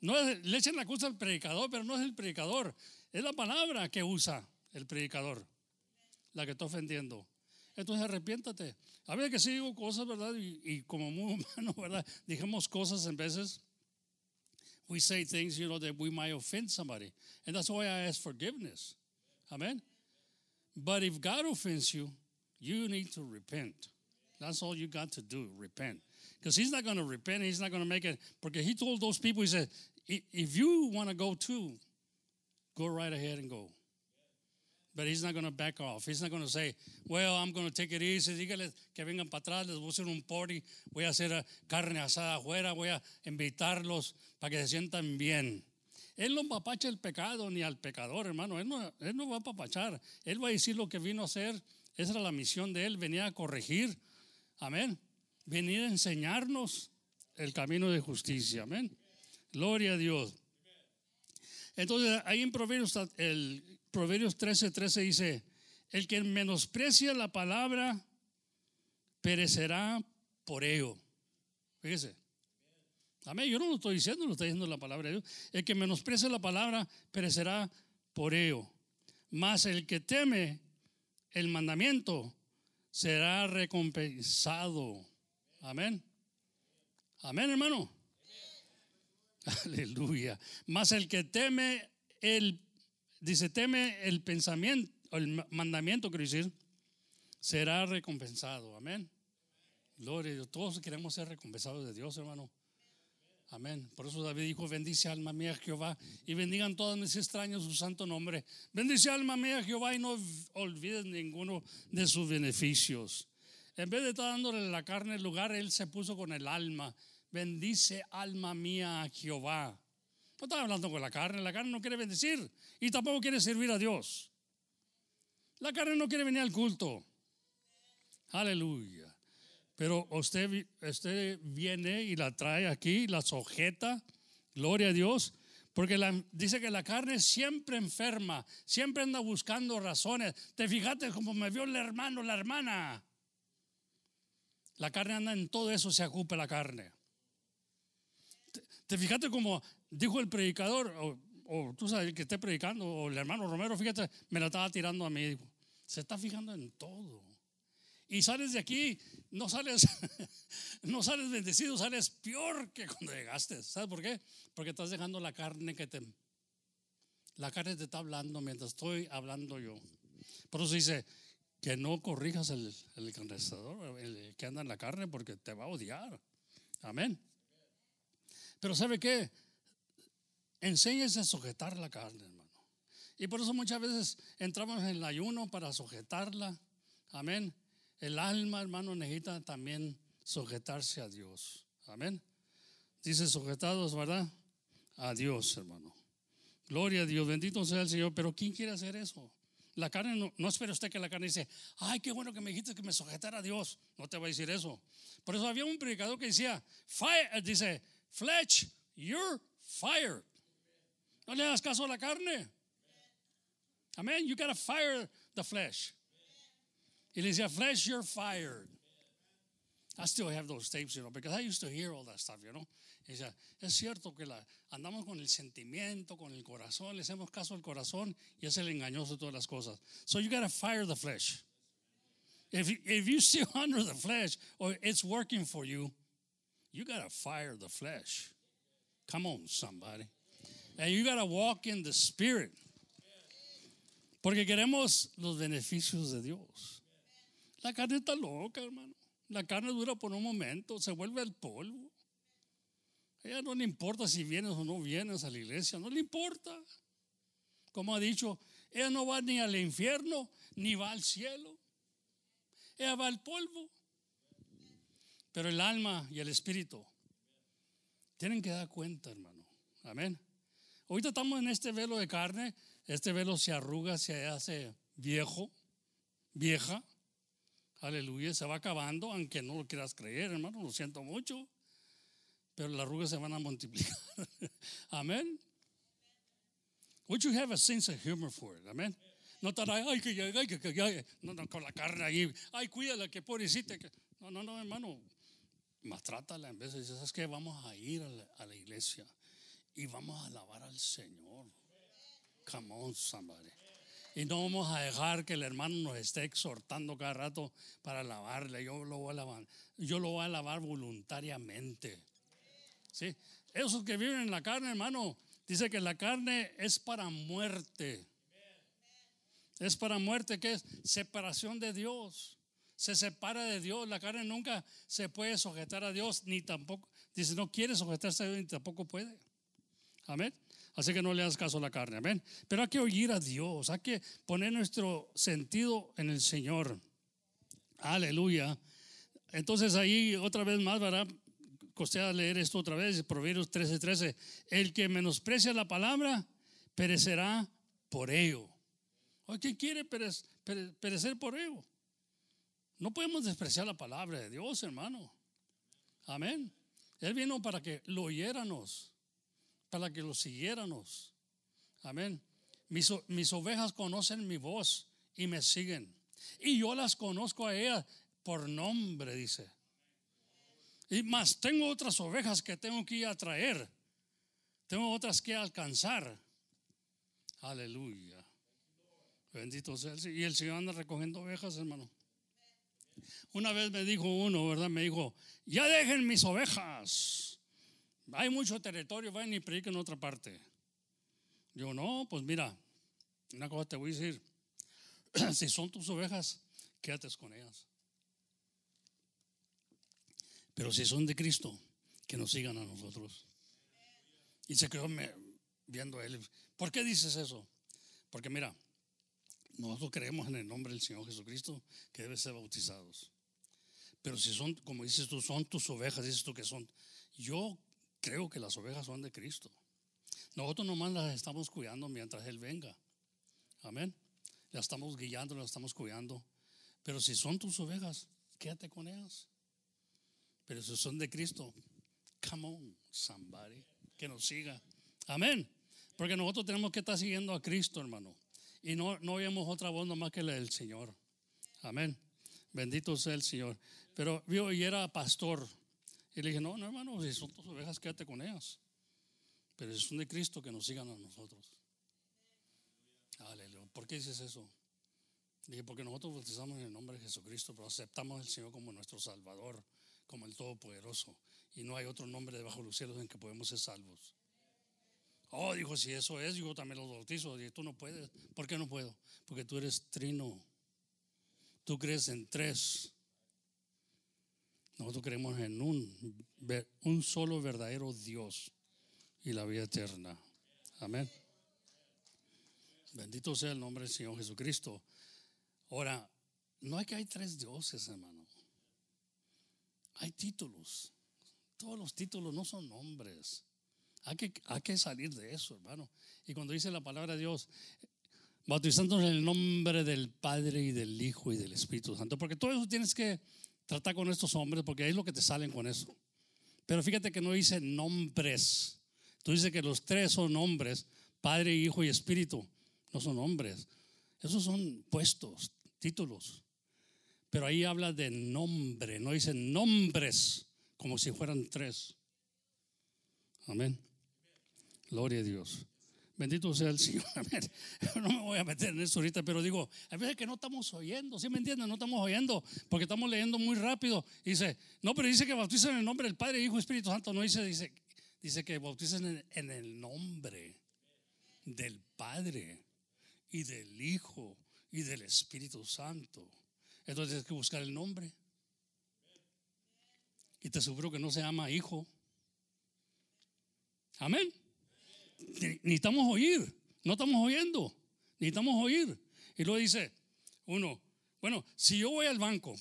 No le echan la cosa al predicador, pero no es el predicador, es la palabra que usa el predicador, la que está ofendiendo. Entonces arrepiéntate. A veces que sí digo cosas, ¿verdad? Y, y como muy humano, ¿verdad? Dijimos cosas en veces. We say things, you know, that we might offend somebody. And that's why I ask forgiveness. Amen. But if God offends you, you need to repent. That's all you got to do, repent. Because he's not going to repent, he's not going to make it. Because he told those people, he said, if you want to go too, go right ahead and go. But he's not going to back off. He's not going to say, well, I'm going to take it easy. Dígale que vengan para atrás, les voy a hacer un party, voy a hacer eh, carne asada afuera, voy a invitarlos para que se sientan bien. Él no papacha el pecado ni al pecador, hermano. Él no, va a papachar. Él va a decir lo que vino a hacer. Esa era la misión de él. Venía a corregir. Amén. Venir a enseñarnos el camino de justicia. Amén. Gloria a Dios. Entonces, ahí en Proverbios, el Proverbios 13, 13 dice, el que menosprecia la palabra perecerá por ello. Fíjese. Amén. Yo no lo estoy diciendo, lo está diciendo la palabra de Dios. El que menosprecia la palabra perecerá por ello. Mas el que teme el mandamiento será recompensado. Amén. Amén, hermano. Aleluya. Mas el que teme el, dice, teme el pensamiento, el mandamiento, quiero decir, será recompensado. Amén. Gloria a Dios. Todos queremos ser recompensados de Dios, hermano. Amén. Por eso David dijo, bendice alma mía Jehová y bendigan todos mis extraños su santo nombre. Bendice alma mía Jehová y no olvides ninguno de sus beneficios. En vez de estar dándole la carne el lugar, él se puso con el alma. Bendice alma mía a Jehová. No estaba hablando con la carne, la carne no quiere bendecir y tampoco quiere servir a Dios. La carne no quiere venir al culto. Aleluya. Pero usted, usted viene y la trae aquí, la sujeta, gloria a Dios, porque dice que la carne siempre enferma, siempre anda buscando razones. Te fijaste como me vio el hermano, la hermana. La carne anda en todo eso, se ocupa la carne. Te, fijaste como dijo el predicador, o, tú sabes que esté predicando, o el hermano Romero, fíjate, me la estaba tirando a mí. Se está fijando en todo y sales de aquí, no sales, no sales bendecido, sales peor que cuando llegaste. ¿Sabes por qué? Porque estás dejando la carne que te... La carne te está hablando mientras estoy hablando yo. Por eso dice que no corrijas el, el el que anda en la carne, porque te va a odiar. Amén. Pero ¿sabe qué? Enséñese a sujetar la carne, hermano. Y por eso muchas veces entramos en el ayuno para sujetarla. Amén. El alma, hermano, necesita también sujetarse a Dios. Amén. Dice sujetados, ¿verdad? A Dios, hermano. Gloria a Dios, bendito sea el Señor. Pero ¿quién quiere hacer eso? La carne, no, no espere usted que la carne dice, ay, qué bueno que me dijiste que me sujetara a Dios. No te va a decir eso. Por eso había un predicador que decía, fire, dice, flesh, you're fired. No le hagas caso a la carne. Amén. You gotta fire the flesh. Y le decía, flesh, you're fired. I still have those tapes, you know, because I used to hear all that stuff, you know. Y decía, es cierto que la, andamos con el sentimiento, con el corazón, le hacemos caso al corazón y es el engañoso de todas las cosas. So you gotta fire the flesh. If, if you still under the flesh or it's working for you, you got to fire the flesh. Come on, somebody. And you got to walk in the spirit. Porque queremos los beneficios de Dios. La carne está loca, hermano. La carne dura por un momento, se vuelve al polvo. ella no le importa si vienes o no vienes a la iglesia, no le importa. Como ha dicho, ella no va ni al infierno ni va al cielo. Ella va al polvo. Pero el alma y el espíritu tienen que dar cuenta, hermano. Amén. Ahorita estamos en este velo de carne. Este velo se arruga, se hace viejo, vieja. Aleluya, se va acabando, aunque no lo quieras creer, hermano, lo siento mucho. Pero las arrugas se van a multiplicar. Amén. Would you have a sense of humor for it? Amén. No estar ay, que, ay, que, ay, no, no, con la carne ahí, ay, cuídala, que pobrecita. Que... No, no, no, hermano, trátala en vez de decir, ¿sabes qué? Vamos a ir a la, a la, iglesia y vamos a alabar al Señor. Come on, somebody. Y no vamos a dejar que el hermano nos esté exhortando cada rato para alabarle. Yo lo voy a alabar, yo lo voy a alabar voluntariamente. ¿Sí? Esos que viven en la carne, hermano, dice que la carne es para muerte. Es para muerte, que es separación de Dios. Se separa de Dios. La carne nunca se puede sujetar a Dios, ni tampoco, dice, no quiere sujetarse a Dios, ni tampoco puede. Amén. Así que no le das caso a la carne. Amén. Pero hay que oír a Dios. Hay que poner nuestro sentido en el Señor. Aleluya. Entonces ahí otra vez más, ¿verdad? Costea leer esto otra vez, Proverbios 13, 13. El que menosprecia la palabra perecerá por ello. ¿Quién quiere perecer por ello? No podemos despreciar la palabra de Dios, hermano. Amén. Él vino para que lo oyéramos, para que lo siguiéramos. Amén. Mis, mis ovejas conocen mi voz y me siguen. Y yo las conozco a ellas por nombre, dice. Y más, tengo otras ovejas que tengo que ir a traer. Tengo otras que alcanzar. Aleluya. Bendito sea el Señor. Y el Señor anda recogiendo ovejas, hermano. Una vez me dijo uno, ¿verdad? Me dijo, ya dejen mis ovejas. Hay mucho territorio, vayan y prediquen en otra parte. Yo, no, pues mira, una cosa te voy a decir. si son tus ovejas, quédate con ellas. Pero si son de Cristo, que nos sigan a nosotros. Y se quedó viendo a él. ¿Por qué dices eso? Porque mira, nosotros creemos en el nombre del Señor Jesucristo que deben ser bautizados. Pero si son, como dices tú, son tus ovejas, dices tú que son. Yo creo que las ovejas son de Cristo. Nosotros nomás las estamos cuidando mientras Él venga. Amén. Las estamos guiando, las estamos cuidando. Pero si son tus ovejas, quédate con ellas. Pero si son de Cristo, come on, somebody, que nos siga. Amén. Porque nosotros tenemos que estar siguiendo a Cristo, hermano. Y no, no oímos otra voz nomás que la del Señor. Amén. Bendito sea el Señor. Pero vio y era pastor. Y le dije, no, no, hermano, si son tus ovejas, quédate con ellas. Pero si son de Cristo, que nos sigan a nosotros. Aleluya. ¿Por qué dices eso? Dije, porque nosotros bautizamos en el nombre de Jesucristo, pero aceptamos al Señor como nuestro Salvador, como el Todopoderoso. Y no hay otro nombre debajo de los cielos en que podemos ser salvos. Oh, dijo, si eso es, yo también lo bautizo. Dije, tú no puedes. ¿Por qué no puedo? Porque tú eres trino. Tú crees en tres. Nosotros creemos en un, un solo verdadero Dios y la vida eterna. Amén. Bendito sea el nombre del Señor Jesucristo. Ahora, no hay que hay tres dioses, hermano. Hay títulos. Todos los títulos no son nombres. Hay que, hay que salir de eso, hermano. Y cuando dice la palabra de Dios, bautizándonos en el nombre del Padre y del Hijo y del Espíritu Santo, porque todo eso tienes que tratar con estos hombres, porque ahí es lo que te salen con eso. Pero fíjate que no dice nombres. Tú dices que los tres son nombres, Padre, Hijo y Espíritu. No son nombres. Esos son puestos, títulos. Pero ahí habla de nombre, no dice nombres como si fueran tres. Amén. Gloria a Dios. Bendito sea el Señor. Amén. No me voy a meter en eso ahorita, pero digo, a veces que no estamos oyendo, ¿sí me entienden? No estamos oyendo porque estamos leyendo muy rápido. Dice, no, pero dice que bautizan en el nombre del Padre, Hijo, Espíritu Santo. No dice, dice, dice que bautizan en, en el nombre del Padre y del Hijo y del Espíritu Santo. Entonces tienes que buscar el nombre. Y te aseguro que no se llama hijo. Amén. Necesitamos oír. No estamos oyendo. Necesitamos oír. Y luego dice uno, bueno, si yo voy al banco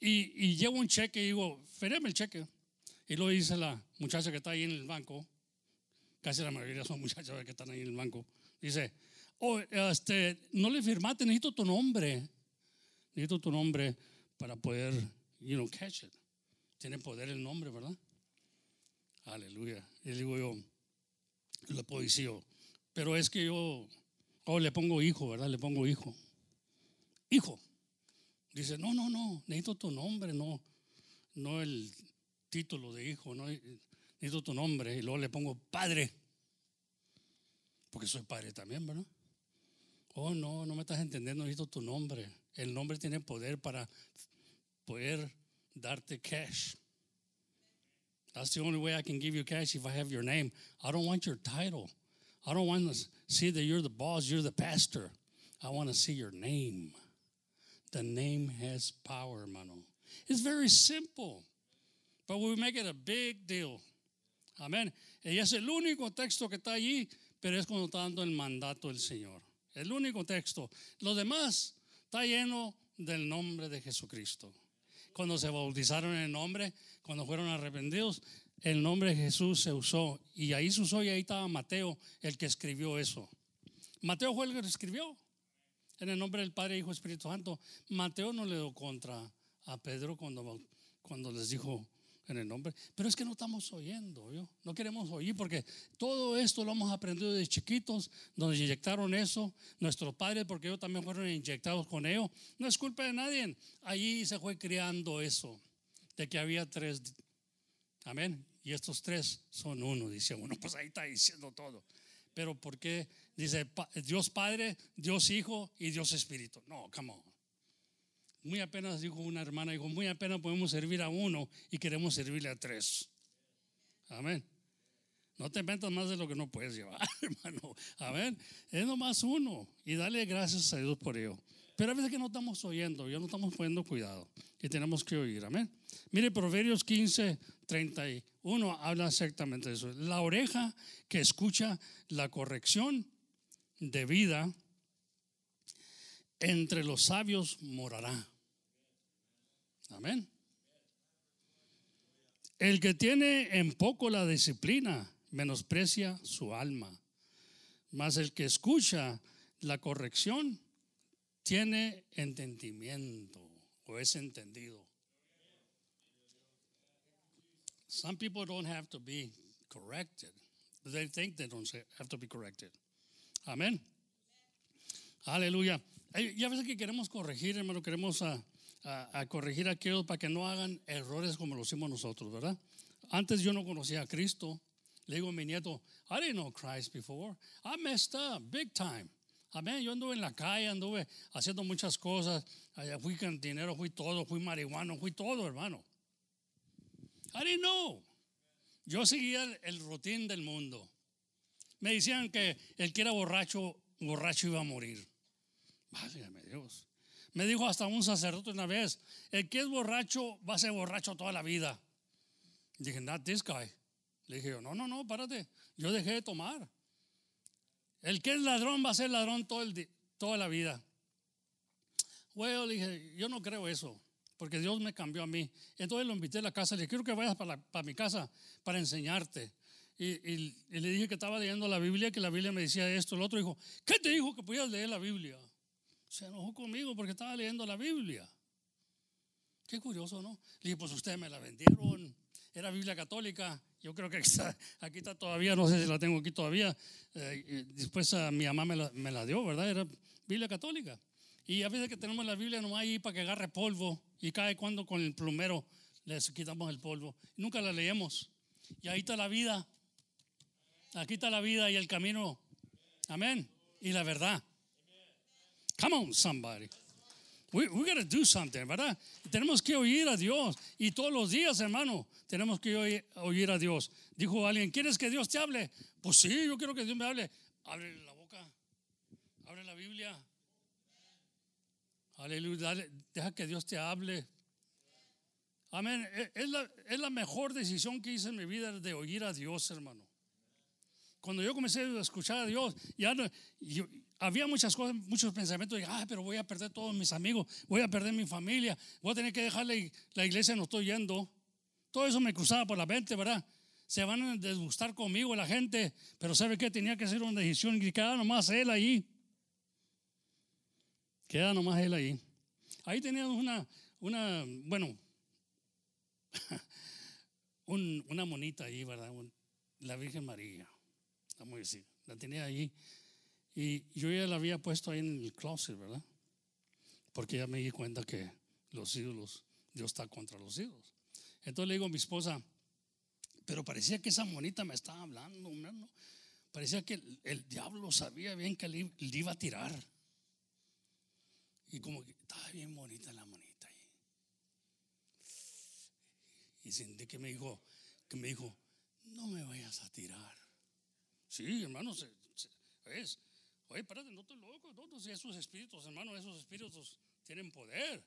y, llevo un cheque y digo, fereme el cheque. Y luego dice la muchacha que está ahí en el banco, casi la mayoría son muchachas que están ahí en el banco, dice, oh, este, no le firmaste, necesito tu nombre. Necesito tu nombre para poder, you know, catch it. Tiene poder el nombre, ¿verdad? Aleluya. Y digo yo, decir yo, pero es que yo, oh, le pongo hijo, ¿verdad? Le pongo hijo. Hijo. Dice, no, no, no, necesito tu nombre, no, no el título de hijo, no, necesito tu nombre. Y luego le pongo padre, porque soy padre también, ¿verdad? Oh, no, no me estás entendiendo, necesito tu nombre. El nombre tiene poder para poder darte cash. That's the only way I can give you cash if I have your name. I don't want your title. I don't want to see that you're the boss, you're the pastor. I want to see your name. The name has power, hermano. It's very simple, but we make it a big deal. Amén. Y es el único texto que está allí, pero es cuando está dando el mandato del Señor. El único texto. Lo demás está lleno del nombre de Jesucristo cuando se bautizaron en el nombre, cuando fueron arrepentidos, el nombre de Jesús se usó. Y ahí se usó y ahí estaba Mateo, el que escribió eso. Mateo fue el que lo escribió. En el nombre del Padre, Hijo, Espíritu Santo. Mateo no le dio contra a Pedro cuando, cuando les dijo, en el nombre. Pero es que no estamos oyendo, ¿yo? no queremos oír porque todo esto lo hemos aprendido de chiquitos, nos inyectaron eso, nuestros padres, porque ellos también fueron inyectados con ello. No es culpa de nadie, allí se fue creando eso, de que había tres, amén, y estos tres son uno, dice uno, pues ahí está diciendo todo. Pero ¿por qué? Dice Dios Padre, Dios Hijo y Dios Espíritu. No, come on. Muy apenas dijo una hermana, dijo, muy apenas podemos servir a uno y queremos servirle a tres. Amén. No te metas más de lo que no puedes llevar, hermano. Amén. Es nomás uno. Y dale gracias a Dios por ello. Pero a veces que no estamos oyendo, ya no estamos poniendo cuidado. Y tenemos que oír. Amén. Mire, Proverbios 15, 31 habla exactamente de eso. La oreja que escucha la corrección de vida entre los sabios morará. Amén. El que tiene en poco la disciplina menosprecia su alma, mas el que escucha la corrección tiene entendimiento o es entendido. Some people don't have to be corrected. They think they don't have to be corrected. Amén. Aleluya. Y veces que queremos corregir, hermano, queremos a, a, corregir a aquellos para que no hagan errores como lo hicimos nosotros, ¿verdad? Antes yo no conocía a Cristo. Le digo a mi nieto, I didn't know Christ before. I messed up big time. Amén. Yo anduve en la calle, anduve haciendo muchas cosas. Fui cantinero, fui todo, fui marihuano, fui todo, hermano. I didn't know. Yo seguía el, el rutín del mundo. Me decían que el que era borracho, borracho iba a morir. Válgame Dios. Me dijo hasta un sacerdote una vez, el que es borracho va a ser borracho toda la vida. Dije, not this guy. Le dije no, no, no, párate. Yo dejé de tomar. El que es ladrón va a ser ladrón toda la vida. Bueno, le dije, yo no creo eso, porque Dios me cambió a mí. Entonces lo invité a la casa, le dije, quiero que vayas para, para mi casa para enseñarte. Y, y, le dije que estaba leyendo la Biblia, que la Biblia me decía esto. El otro dijo, ¿qué te dijo que podías leer la Biblia? Se enojó conmigo porque estaba leyendo la Biblia. Qué curioso, ¿no? Le dije, pues ustedes me la vendieron. Era Biblia católica. Yo creo que aquí está, todavía, no sé si la tengo aquí todavía. Eh, después a mi mamá me la, dio, ¿verdad? Era Biblia católica. Y a veces que tenemos la Biblia nomás ahí para que agarre polvo y cae cuando con el plumero les quitamos el polvo. Nunca la leemos. Y ahí está la vida. Aquí está la vida y el camino. Amén. Y la verdad. Come on, somebody. We, we gotta do something, ¿verdad? Tenemos que oír a Dios. Y todos los días, hermano, tenemos que oír, a Dios. Dijo alguien, ¿quieres que Dios te hable? Pues sí, yo quiero que Dios me hable. Abre la boca. Abre la Biblia. Aleluya. Deja que Dios te hable. Amén. E, Es la, es la mejor decisión que hice en mi vida de oír a Dios, hermano. Cuando yo comencé a escuchar a Dios, ya no- yo- había muchas cosas, muchos pensamientos de, ah, pero voy a perder todos mis amigos, voy a perder mi familia, voy a tener que dejar la, ig- la iglesia, no estoy yendo. Todo eso me cruzaba por la mente, ¿verdad? Se van a desgustar conmigo la gente, pero ¿sabe qué? Tenía que hacer una decisión y quedaba nomás él ahí. Queda nomás él ahí. Ahí teníamos una, una bueno, un- una monita ahí, ¿verdad? La Virgen María, vamos a decir. La tenía ahí. Y yo ya la había puesto ahí en el closet, ¿verdad? Porque ya me di cuenta que los ídolos, Dios está contra los ídolos. Entonces le digo a mi esposa, pero parecía que esa monita me estaba hablando, hermano. Parecía que el, diablo sabía bien que le, iba a tirar. Y como que estaba bien bonita la monita ahí. Y sentí que me dijo, que me dijo, no me vayas a tirar. Sí, hermano, se- es. Oye, espérate, no estoy loco. No, no, si esos espíritus, hermano, esos espíritus tienen poder.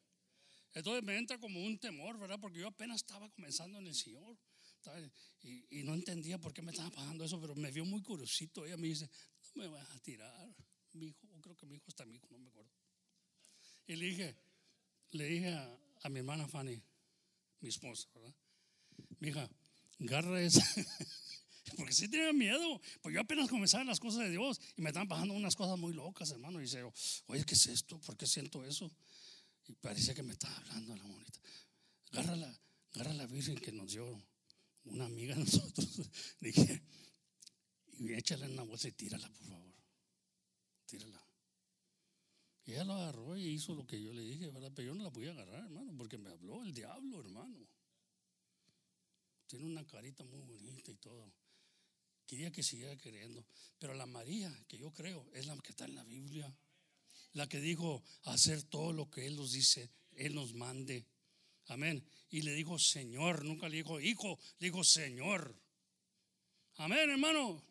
Entonces me entra como un temor, ¿verdad? Porque yo apenas estaba comenzando en el Señor. Y, no entendía por qué me estaba pasando eso, pero me vio muy curiosito. Ella me dice, no me vas a tirar. Mi hijo, creo que mi hijo está mi hijo, no me acuerdo. Y le dije, le dije a, a mi hermana Fanny, mi esposa, ¿verdad? Mi hija, agarra esa. Porque sí tenía miedo. Pues yo apenas comenzaba las cosas de Dios y me estaban pasando unas cosas muy locas, hermano. Y dice, oye, ¿qué es esto? ¿Por qué siento eso? Y parecía que me estaba hablando la bonita. Agarra la, la Virgen que nos dio una amiga de nosotros. Dije, y échala en una bolsa y tírala, por favor. Tírala. Y ella lo agarró y hizo lo que yo le dije, ¿verdad? Pero yo no la podía agarrar, hermano, porque me habló el diablo, hermano. Tiene una carita muy bonita y todo. Quería que siguiera creyendo. Pero la María, que yo creo, es la que está en la Biblia. La que dijo hacer todo lo que Él nos dice, Él nos mande. Amén. Y le dijo Señor, nunca le dijo hijo, le dijo Señor. Amén, hermano.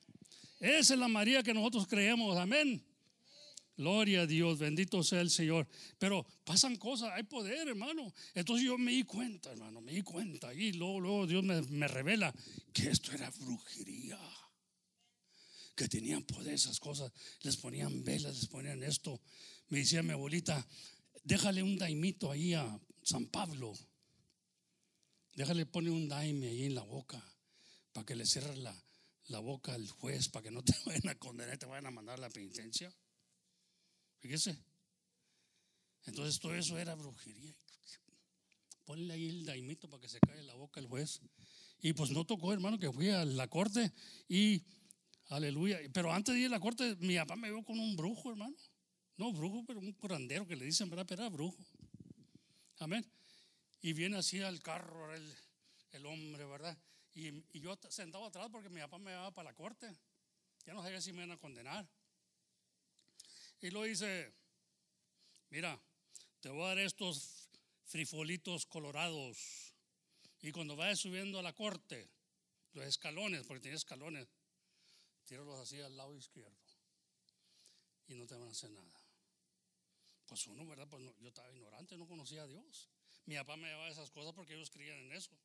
Esa es la María que nosotros creemos. Amén. Gloria a Dios, bendito sea el Señor. Pero pasan cosas, hay poder, hermano. Entonces yo me di cuenta, hermano, me di cuenta. Y luego, luego Dios me, me revela que esto era brujería. Que tenían poder esas cosas. Les ponían velas, les ponían esto. Me decía mi abuelita, déjale un daimito ahí a San Pablo. Déjale poner un daime ahí en la boca para que le cierre la, la boca al juez, para que no te vayan a condenar, te vayan a mandar a la penitencia. Fíjese. Entonces todo eso era brujería. Ponle ahí el daimito para que se caiga la boca el juez. Y pues no tocó, hermano, que fui a la corte y aleluya. Pero antes de ir a la corte, mi papá me vio con un brujo, hermano. No brujo, pero un curandero que le dicen, ¿verdad? Pero era brujo. Amén. Y viene así al carro el, el hombre, ¿verdad? Y, y yo sentado atrás porque mi papá me llevaba para la corte. Ya no sabía si me iban a condenar. Y lo dice, mira, te voy a dar estos frijolitos colorados. Y cuando vayas subiendo a la corte, los escalones, porque tiene escalones, tíralos así al lado izquierdo. Y no te van a hacer nada. Pues uno, ¿verdad? Pues no, yo estaba ignorante, no conocía a Dios. Mi papá me llevaba esas cosas porque ellos creían en eso.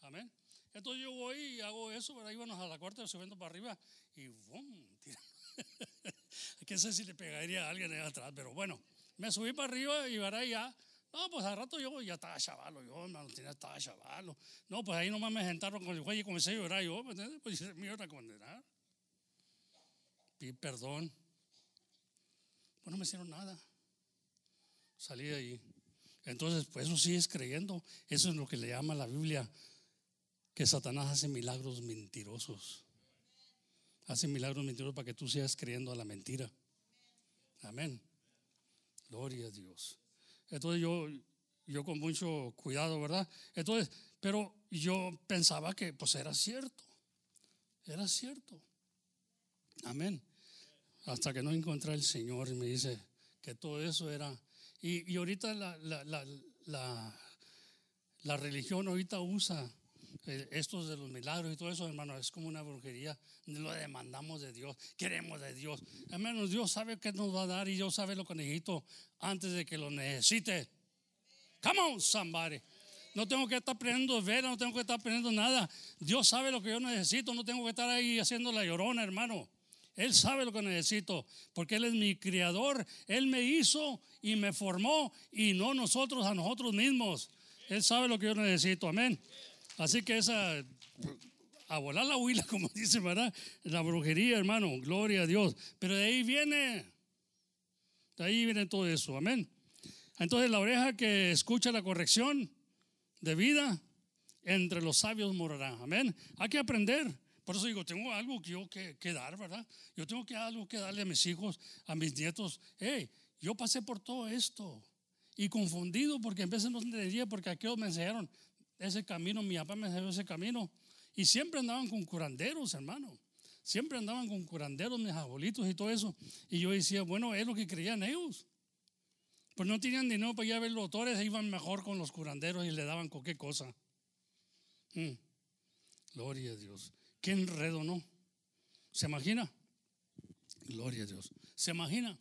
Amén. Entonces yo voy y hago eso, ¿verdad? Íbamos a la corte subiendo para arriba y ¡bum! Que sé si le pegaría a alguien allá atrás, pero bueno, me subí para arriba y verá ya. No, pues al rato yo ya estaba chavalo, yo, hermano, tenía, estaba chavalo. No, pues ahí nomás me sentaron con el juez y comencé a llorar yo, ¿me entiendes? Pues me iban a condenar. Pedí perdón. Pues no me hicieron nada. Salí de ahí. Entonces, pues eso sí es creyendo. Eso es lo que le llama la Biblia, que Satanás hace milagros mentirosos. Hace milagros mentirosos para que tú sigas creyendo a la mentira. Amén. Gloria a Dios. Entonces yo, yo con mucho cuidado, ¿verdad? Entonces, pero yo pensaba que pues era cierto. Era cierto. Amén. Hasta que no encontré al Señor y me dice que todo eso era. Y, y ahorita la, la, la, la, religión ahorita usa eh, estos de los milagros y todo eso, hermano, es como una brujería. Lo demandamos de Dios, queremos de Dios. Hermanos, Dios sabe qué nos va a dar y Dios sabe lo que necesito antes de que lo necesite. Come on, somebody. No tengo que estar aprendiendo vela, no tengo que estar aprendiendo nada. Dios sabe lo que yo necesito, no tengo que estar ahí haciendo la llorona, hermano. Él sabe lo que necesito, porque Él es mi criador. Él me hizo y me formó y no nosotros a nosotros mismos. Él sabe lo que yo necesito, amén. Así que esa, a volar la huila, como dice, ¿verdad? La brujería, hermano, gloria a Dios. Pero de ahí viene, de ahí viene todo eso, amén. Entonces la oreja que escucha la corrección de vida, entre los sabios morará, amén. Hay que aprender. Por eso digo, tengo algo que yo que, dar, ¿verdad? Yo tengo que algo que darle a mis hijos, a mis nietos. Hey, yo pasé por todo esto y confundido porque en veces no entendía porque aquellos me enseñaron ese camino, mi papá me enseñó ese camino. Y siempre andaban con curanderos, hermano. Siempre andaban con curanderos, mis abuelitos y todo eso. Y yo decía, bueno, es lo que creían ellos. Pues no tenían dinero para ir a ver los doctores, iban mejor con los curanderos y le daban cualquier cosa. Mm. Gloria a Dios. Qué enredo, ¿no? ¿Se imagina? Gloria a Dios. ¿Se imagina?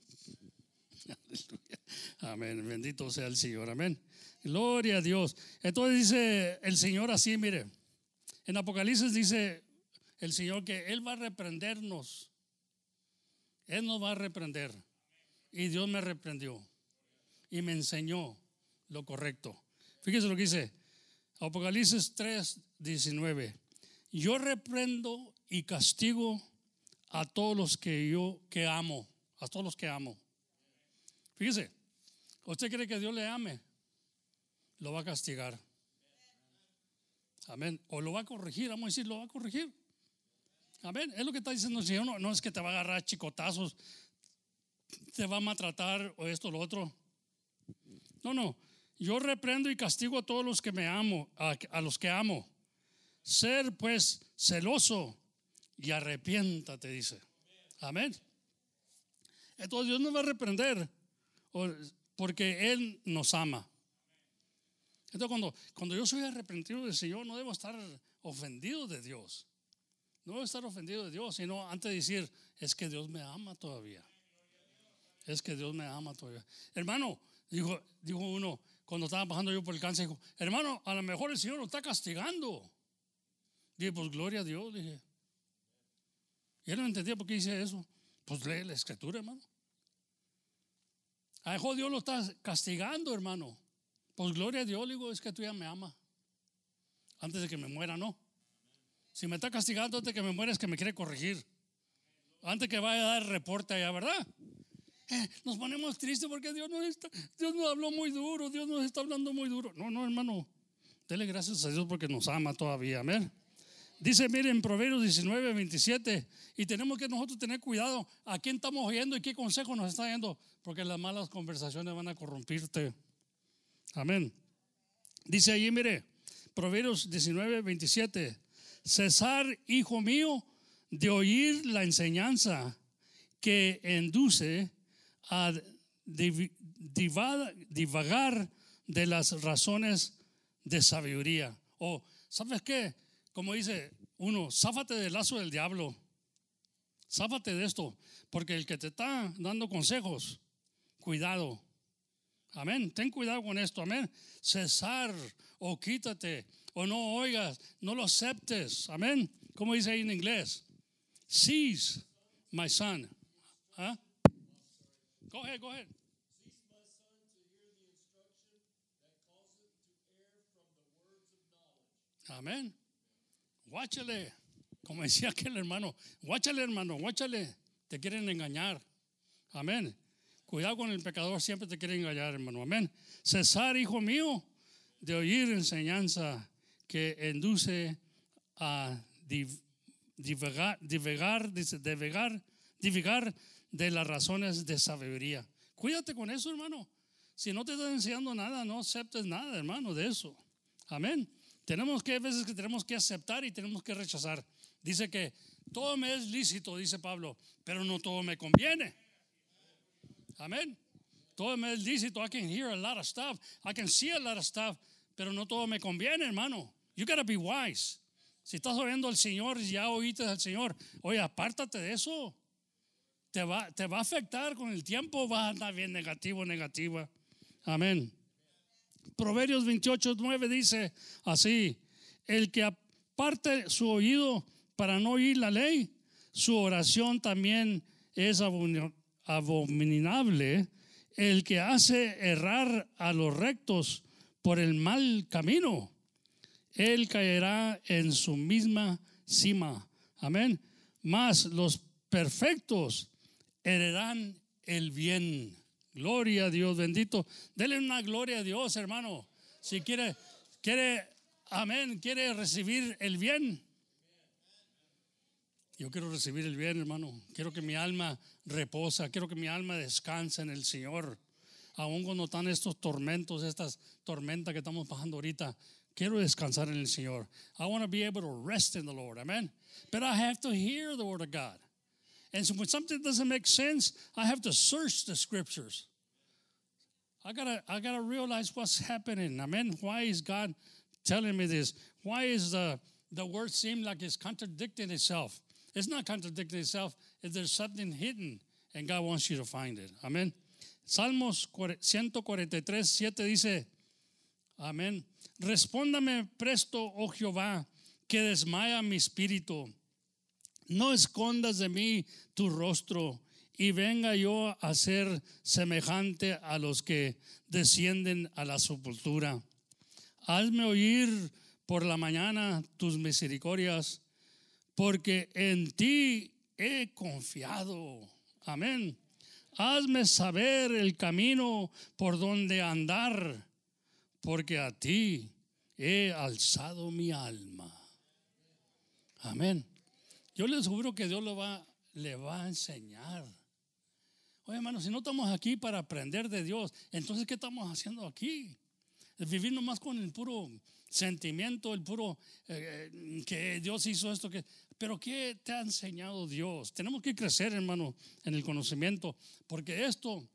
Amén. Bendito sea el Señor. Amén. Gloria a Dios. Entonces dice el Señor así, mire. En Apocalipsis dice el Señor que Él va a reprendernos. Él nos va a reprender. Y Dios me reprendió. Y me enseñó lo correcto. Fíjese lo que dice. Apocalipsis 3, 19. Yo reprendo y castigo a todos los que yo que amo. A todos los que amo. Fíjese. ¿Usted cree que Dios le ame? lo va a castigar. Amén. O lo va a corregir, vamos a decir, lo va a corregir. Amén. Es lo que está diciendo el Señor. No, es que te va a agarrar chicotazos, te va a maltratar o esto o lo otro. No, no. Yo reprendo y castigo a todos los que me amo, a, a los que amo. Ser pues celoso y arrepiéntate, dice. Amén. Entonces Dios nos va a reprender porque Él nos ama. Entonces, cuando, cuando yo soy arrepentido del Señor, no debo estar ofendido de Dios. No debo estar ofendido de Dios, sino antes de decir, es que Dios me ama todavía. Es que Dios me ama todavía. Hermano, dijo, dijo uno, cuando estaba bajando yo por el cáncer, dijo, hermano, a lo mejor el Señor lo está castigando. Dije, pues gloria a Dios, dije. Y él no entendía por qué dice eso. Pues lee la escritura, hermano. A mejor Dios lo está castigando, hermano. Pues gloria a Dios, digo, es que tú ya me ama. Antes de que me muera, no. Si me está castigando antes de que me muera es que me quiere corregir. Antes que vaya a dar reporte allá, ¿verdad? Eh, nos ponemos tristes porque Dios nos, está, Dios nos habló muy duro, Dios nos está hablando muy duro. No, no, hermano. Dele gracias a Dios porque nos ama todavía. Amén. Dice, miren, Proverbios 19, 27, y tenemos que nosotros tener cuidado a quién estamos oyendo y qué consejo nos está dando, porque las malas conversaciones van a corrompirte. Amén. Dice allí, mire, Proverbios 19, 27. Cesar, hijo mío, de oír la enseñanza que induce a divagar de las razones de sabiduría. O, ¿sabes qué? Como dice uno, záfate del lazo del diablo. Záfate de esto, porque el que te está dando consejos, cuidado, Amén. Ten cuidado con esto. Amén. Cesar o quítate o no oigas, no lo aceptes. Amén. ¿Cómo dice ahí en inglés? Cease, my son. ¿Ah? Go ahead, go ahead. Amén. Guáchale. Como decía aquel hermano, guáchale hermano, guáchale. Te quieren engañar. Amén. Cuidado con el pecador, siempre te quiere engañar, hermano. Amén. Cesar, hijo mío, de oír enseñanza que induce a divagar, divagar, divagar de las razones de sabiduría. Cuídate con eso, hermano. Si no te está enseñando nada, no aceptes nada, hermano, de eso. Amén. Tenemos que, a veces que tenemos que aceptar y tenemos que rechazar. Dice que todo me es lícito, dice Pablo, pero no todo me conviene. Amén. Todo me es lícito. I can hear a lot of stuff. I can see a lot of stuff, pero no todo me conviene, hermano. You gotta be wise. Si estás oyendo al Señor, ya oíste al Señor. Oye, apártate de eso. Te va, te va a afectar con el tiempo, va a andar bien negativo, negativa. Amén. Proverbios 28, 9 dice así, el que aparte su oído para no oír la ley, su oración también es abominable. El que hace errar a los rectos por el mal camino, él caerá en su misma cima. Amén. Mas los perfectos heredarán el bien. Gloria a Dios, bendito. Dele una gloria a Dios, hermano. Si quiere, quiere, amén, quiere recibir el bien. Yo quiero recibir el bien, hermano. Quiero que mi alma reposa, quiero que mi alma descanse en el Señor. Aún cuando están estos tormentos, estas tormentas que estamos pasando ahorita, quiero descansar en el Señor. I want to be able to rest in the Lord. Amen. But I have to hear the word of God. And so when something doesn't make sense, I have to search the scriptures. I gotta, I gotta realize what's happening. Amen. Why is God telling me this? Why is the the word seem like it's contradicting itself? It's not contradicting itself. If there's something hidden, and God wants you to find it. Amen. Salmos 143, 7 dice, Amén. Respóndame presto, oh Jehová, que desmaya mi espíritu. No escondas de mí tu rostro y venga yo a ser semejante a los que descienden a la sepultura. Hazme oír por la mañana tus misericordias, porque en ti he confiado. Amén. Hazme saber el camino por donde andar, porque a ti he alzado mi alma. Amén. Yo les juro que Dios lo va, le va a enseñar. Oye, hermano, si no estamos aquí para aprender de Dios, entonces ¿qué estamos haciendo aquí? Vivir nomás con el puro sentimiento, el puro eh, eh, que Dios hizo esto, que, pero ¿qué te ha enseñado Dios? Tenemos que crecer, hermano, en el conocimiento, porque esto,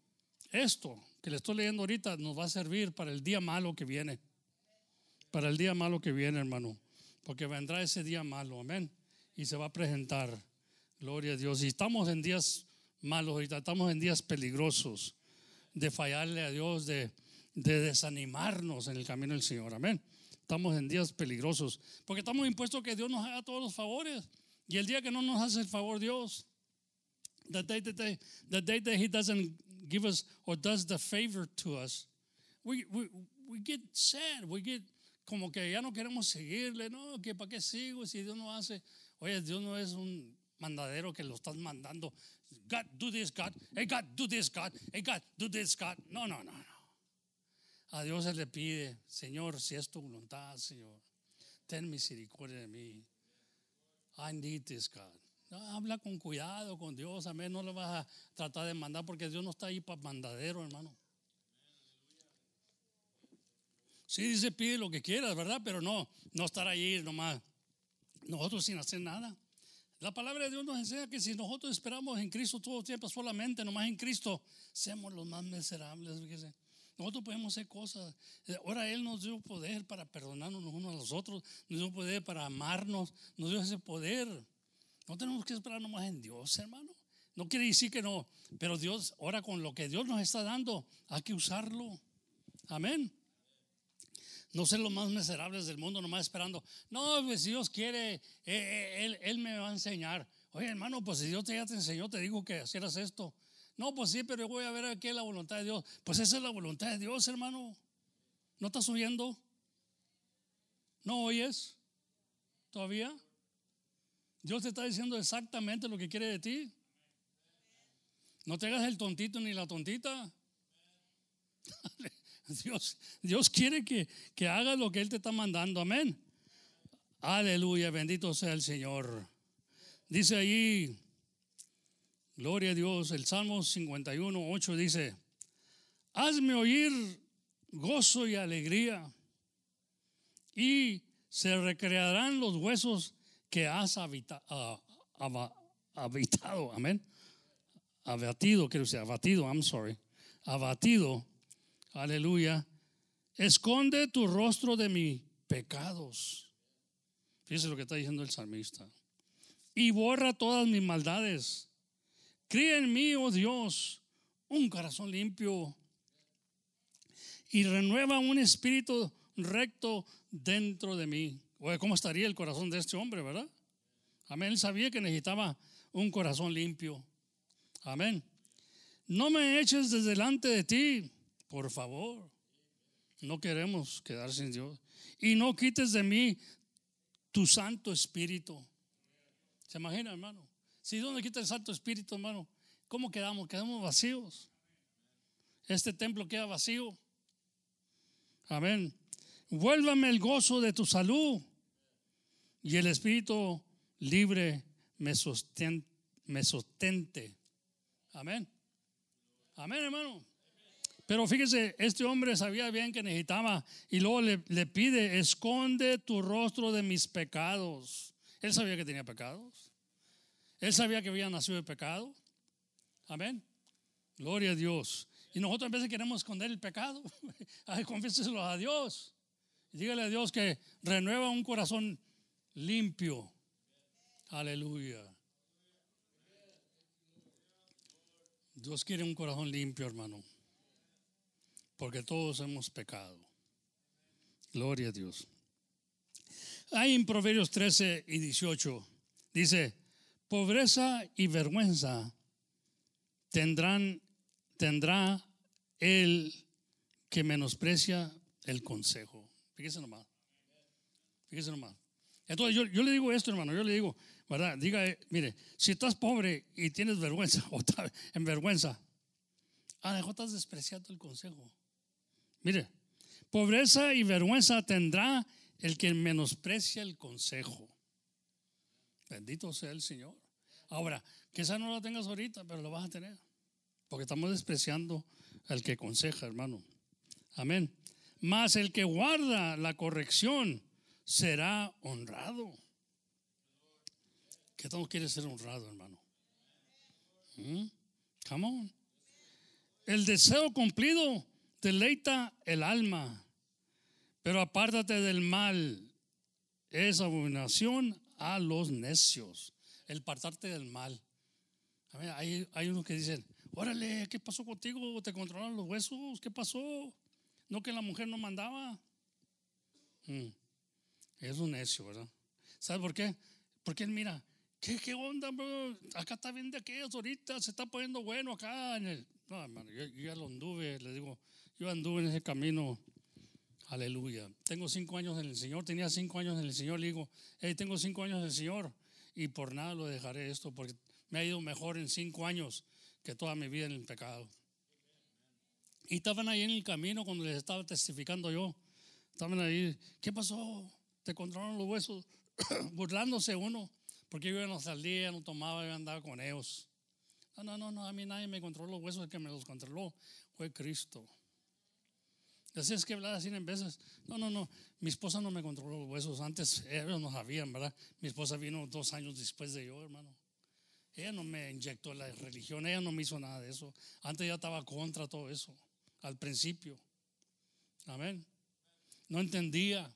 esto que le estoy leyendo ahorita nos va a servir para el día malo que viene. Para el día malo que viene, hermano, porque vendrá ese día malo, amén y se va a presentar. Gloria a Dios. Y estamos en días malos ahorita, estamos en días peligrosos de fallarle a Dios, de, de desanimarnos en el camino del Señor. Amén. Estamos en días peligrosos porque estamos impuestos a que Dios nos haga todos los favores. Y el día que no nos hace el favor Dios, the day that, they, the day that He doesn't give us or does the favor to us, we, we, we get sad, we get como que ya no queremos seguirle, no, que para qué sigo si Dios no hace. Oye, Dios no es un mandadero que lo estás mandando. God, do this, God. Hey, God, do this, God. Hey, God, do this, God. No, no, no, no. A Dios se le pide, Señor, si es tu voluntad, Señor, ten misericordia de mí. I need this, God. habla con cuidado con Dios, amén. No lo vas a tratar de mandar porque Dios no está ahí para mandadero, hermano. Sí, dice, pide lo que quieras, ¿verdad? Pero no, no estar ahí nomás nosotros sin hacer nada. La palabra de Dios nos enseña que si nosotros esperamos en Cristo todo el tiempo solamente, nomás en Cristo, seamos los más miserables. Nosotros podemos hacer cosas. Ahora Él nos dio poder para perdonarnos unos a los otros, nos dio poder para amarnos, nos dio ese poder. No tenemos que esperar nomás en Dios, hermano. No quiere decir que no, pero Dios, ahora con lo que Dios nos está dando, hay que usarlo. Amén no ser los más miserables del mundo, nomás esperando. No, pues si Dios quiere, eh, eh, él, él, me va a enseñar. Oye, hermano, pues si Dios te, ya te enseñó, te digo que hicieras esto. No, pues sí, pero yo voy a ver aquí la voluntad de Dios. Pues esa es la voluntad de Dios, hermano. ¿No estás oyendo? ¿No oyes? ¿Todavía? Dios te está diciendo exactamente lo que quiere de ti. No te hagas el tontito ni la tontita. Dios, Dios quiere que, que hagas lo que Él te está mandando. Amén. Aleluya, bendito sea el Señor. Dice ahí, gloria a Dios, el Salmo 51, 8 dice, hazme oír gozo y alegría y se recrearán los huesos que has aba- habitado, amén. Abatido, quiero decir, abatido, I'm sorry. Abatido, aleluya. Esconde tu rostro de mis pecados. Fíjese lo que está diciendo el salmista. Y borra todas mis maldades. Cría en mí, oh Dios, un corazón limpio. Y renueva un espíritu recto dentro de mí. Oye, ¿cómo estaría el corazón de este hombre, verdad? Amén. Él sabía que necesitaba un corazón limpio. Amén. No me eches desde delante de ti, por favor. No queremos quedar sin Dios. Y no quites de mí tu Santo Espíritu. ¿Se imagina, hermano? Si ¿dónde quita el Santo Espíritu, hermano? ¿Cómo quedamos? Quedamos vacíos. Este templo queda vacío. Amén. Vuélvame el gozo de tu salud y el Espíritu libre me, sosten- me sostente. Amén. Amén, hermano. Pero fíjese, este hombre sabía bien que necesitaba y luego le, le pide, esconde tu rostro de mis pecados. Él sabía que tenía pecados. Él sabía que había nacido de pecado. Amén. Gloria a Dios. Y nosotros a veces queremos esconder el pecado. Confiéseselo a Dios. Dígale a Dios que renueva un corazón limpio. Aleluya. Dios quiere un corazón limpio, hermano. Porque todos hemos pecado. Gloria a Dios. Hay en Proverbios 13 y 18. Dice, pobreza y vergüenza tendrán, tendrá el que menosprecia el consejo. Fíjese nomás. Fíjese nomás. Entonces yo, yo le digo esto, hermano, yo le digo, ¿verdad? Diga, eh, mire, si estás pobre y tienes vergüenza, o estás en vergüenza, a lo mejor estás despreciando el consejo. Mire, pobreza y vergüenza tendrá el que menosprecia el consejo. Bendito sea el Señor. Ahora, quizás no lo tengas ahorita, pero lo vas a tener. Porque estamos despreciando al que aconseja, hermano. Amén. Mas el que guarda la corrección será honrado. ¿Qué tanto quiere ser honrado, hermano? ¿Mm? Come on. El deseo cumplido deleita el alma, pero apártate del mal. Es abominación a los necios. El partarte del mal. Hay, hay unos que dicen, órale, ¿qué pasó contigo? ¿Te controlaron los huesos? ¿Qué pasó? No que la mujer no mandaba. Mm. Es un necio, ¿verdad? ¿Sabes por qué? Porque él mira, ¿qué, qué onda, bro? Acá está bien de aquellos ahorita, se está poniendo bueno acá. En el... No, hermano, yo ya lo anduve, le digo, yo anduve en ese camino. Aleluya. Tengo cinco años en el Señor, tenía cinco años en el Señor. Le digo, hey, tengo cinco años en el Señor y por nada lo dejaré esto porque me ha ido mejor en cinco años que toda mi vida en el pecado. Y estaban ahí en el camino cuando les estaba testificando yo. Estaban ahí, ¿qué pasó? Te controlaron los huesos, burlándose uno, porque yo no salía, no tomaba, yo andaba con ellos. No, no, no, no, a mí nadie me controló los huesos, el que me los controló fue Cristo. Así es que hablar así en veces. No, no, no. Mi esposa no me controló los huesos. Antes ellos no sabían, ¿verdad? Mi esposa vino dos años después de yo, hermano. Ella no me inyectó la religión, ella no me hizo nada de eso. Antes ya estaba contra todo eso, al principio. Amén. No entendía.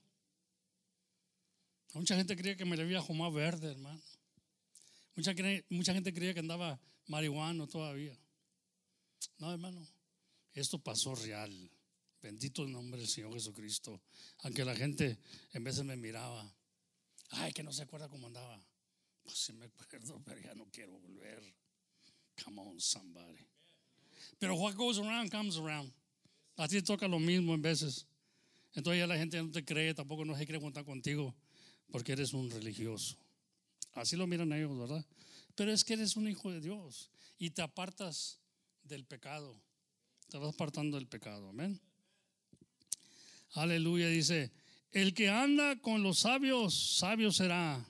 Mucha gente creía que me le había fumado verde, hermano. Mucha, mucha gente creía que andaba marihuano todavía. No, hermano. Esto pasó real. Bendito el nombre del Señor Jesucristo. Aunque la gente en veces me miraba. Ay, que no se acuerda cómo andaba. Pues sí me acuerdo, pero ya no quiero volver. Come on, somebody. Pero what goes around comes around. A ti toca lo mismo en veces. Entonces ya la gente no te cree, tampoco no se quiere contar contigo porque eres un religioso. Así lo miran ellos, ¿verdad? Pero es que eres un hijo de Dios y te apartas del pecado. Te vas apartando del pecado. Amén. Aleluya. Dice, el que anda con los sabios, sabio será.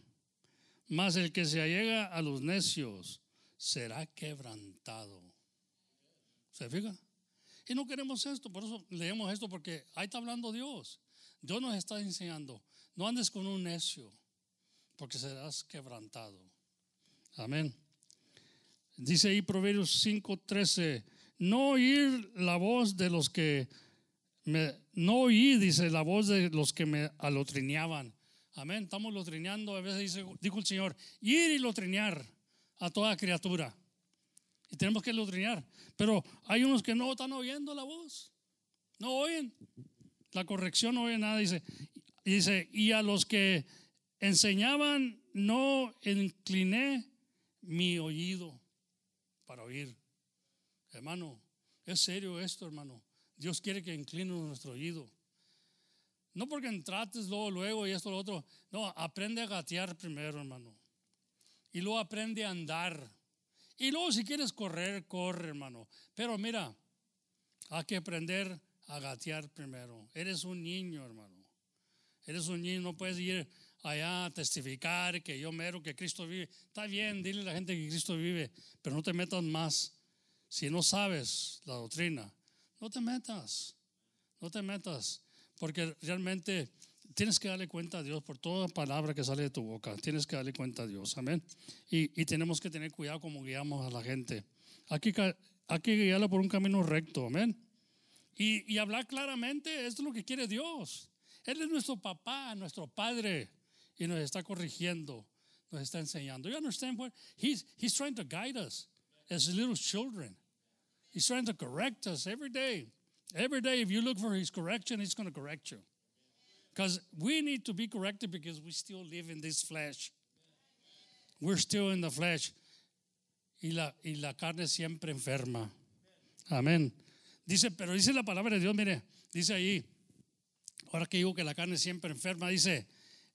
Mas el que se allega a los necios será quebrantado. ¿Se fija? Y no queremos esto, por eso leemos esto, porque ahí está hablando Dios. Dios nos está enseñando, no andes con un necio, porque serás quebrantado. Amén. Dice ahí Proverbios 5:13, no oír la voz de los que no oí, dice, la voz de los que me alotrineaban. Amén. Estamos lotrineando, a veces dice, dijo el Señor, ir y lotrinear a toda criatura. Y tenemos que lotrinear. Pero hay unos que no están oyendo la voz. No oyen. La corrección no oye nada. Dice, dice, y a los que enseñaban no incliné mi oído para oír. Hermano, es serio esto, hermano. Dios quiere que incline nuestro oído. No porque entrates luego, luego y esto, lo otro. No, aprende a gatear primero, hermano. Y luego aprende a andar. Y luego si quieres correr, corre, hermano. Pero mira, hay que aprender a gatear primero. Eres un niño, hermano. Eres un niño, no puedes ir allá a testificar que yo mero, que Cristo vive. Está bien, dile a la gente que Cristo vive, pero no te metas más. Si no sabes la doctrina, no te metas. No te metas. Porque realmente tienes que darle cuenta a Dios por toda palabra que sale de tu boca. Tienes que darle cuenta a Dios. Amén. Y, tenemos que tener cuidado como guiamos a la gente. Aquí hay que guiarla por un camino recto. Amén. Y, y hablar claramente, esto es lo que quiere Dios. Él es nuestro papá, nuestro padre. Y nos está corrigiendo, nos está enseñando. You understand what? He's, he's trying to guide us as little children. He's trying to correct us every day. Every day, if you look for His correction, He's going to correct you. Because we need to be corrected because we still live in this flesh. We're still in the flesh. Y la, y la carne siempre enferma. Amén. Dice, pero dice la palabra de Dios, mire, dice ahí, ahora que digo que la carne siempre enferma, dice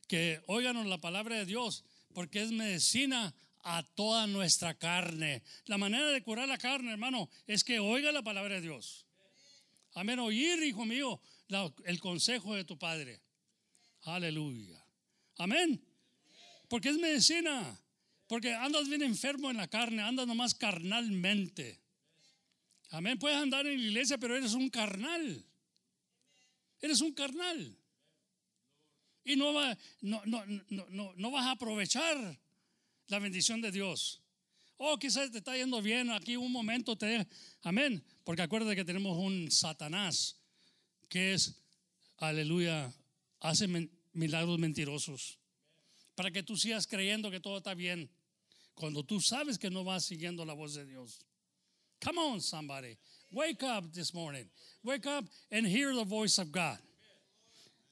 que óiganos la palabra de Dios, porque es medicina a toda nuestra carne. La manera de curar la carne, hermano, es que oiga la palabra de Dios. Amén. Oír, hijo mío, el consejo de tu padre. Aleluya. Amén. Porque es medicina. Porque andas bien enfermo en la carne, andas nomás carnalmente. Amén. Puedes andar en la iglesia, pero eres un carnal. Eres un carnal. Y no, va, no, no, no, no vas a aprovechar la bendición de Dios. Oh, quizás te está yendo bien, aquí un momento te... Amén. Porque acuérdate que tenemos un Satanás que es, aleluya, hace milagros mentirosos. Para que tú sigas creyendo que todo está bien. Cuando tú sabes que no vas siguiendo la voz de Dios. Come on, somebody. Wake up this morning. Wake up and hear the voice of God.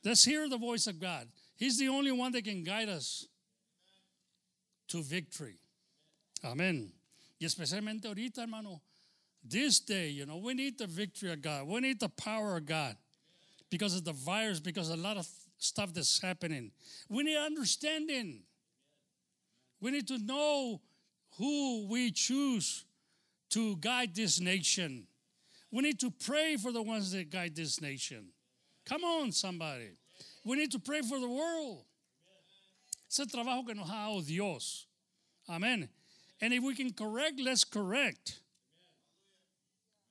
Let's hear the voice of God. He's the only one that can guide us to victory. Amen. Y especialmente ahorita, hermano, this day, you know, we need the victory of God. We need the power of God because of the virus, because of a lot of stuff that's happening. We need understanding. We need to know who we choose to guide this nation. We need to pray for the ones that guide this nation. Come on, somebody. We need to pray for the world. Es el trabajo que nos ha dado Dios. Amén. And if we can correct, let's correct.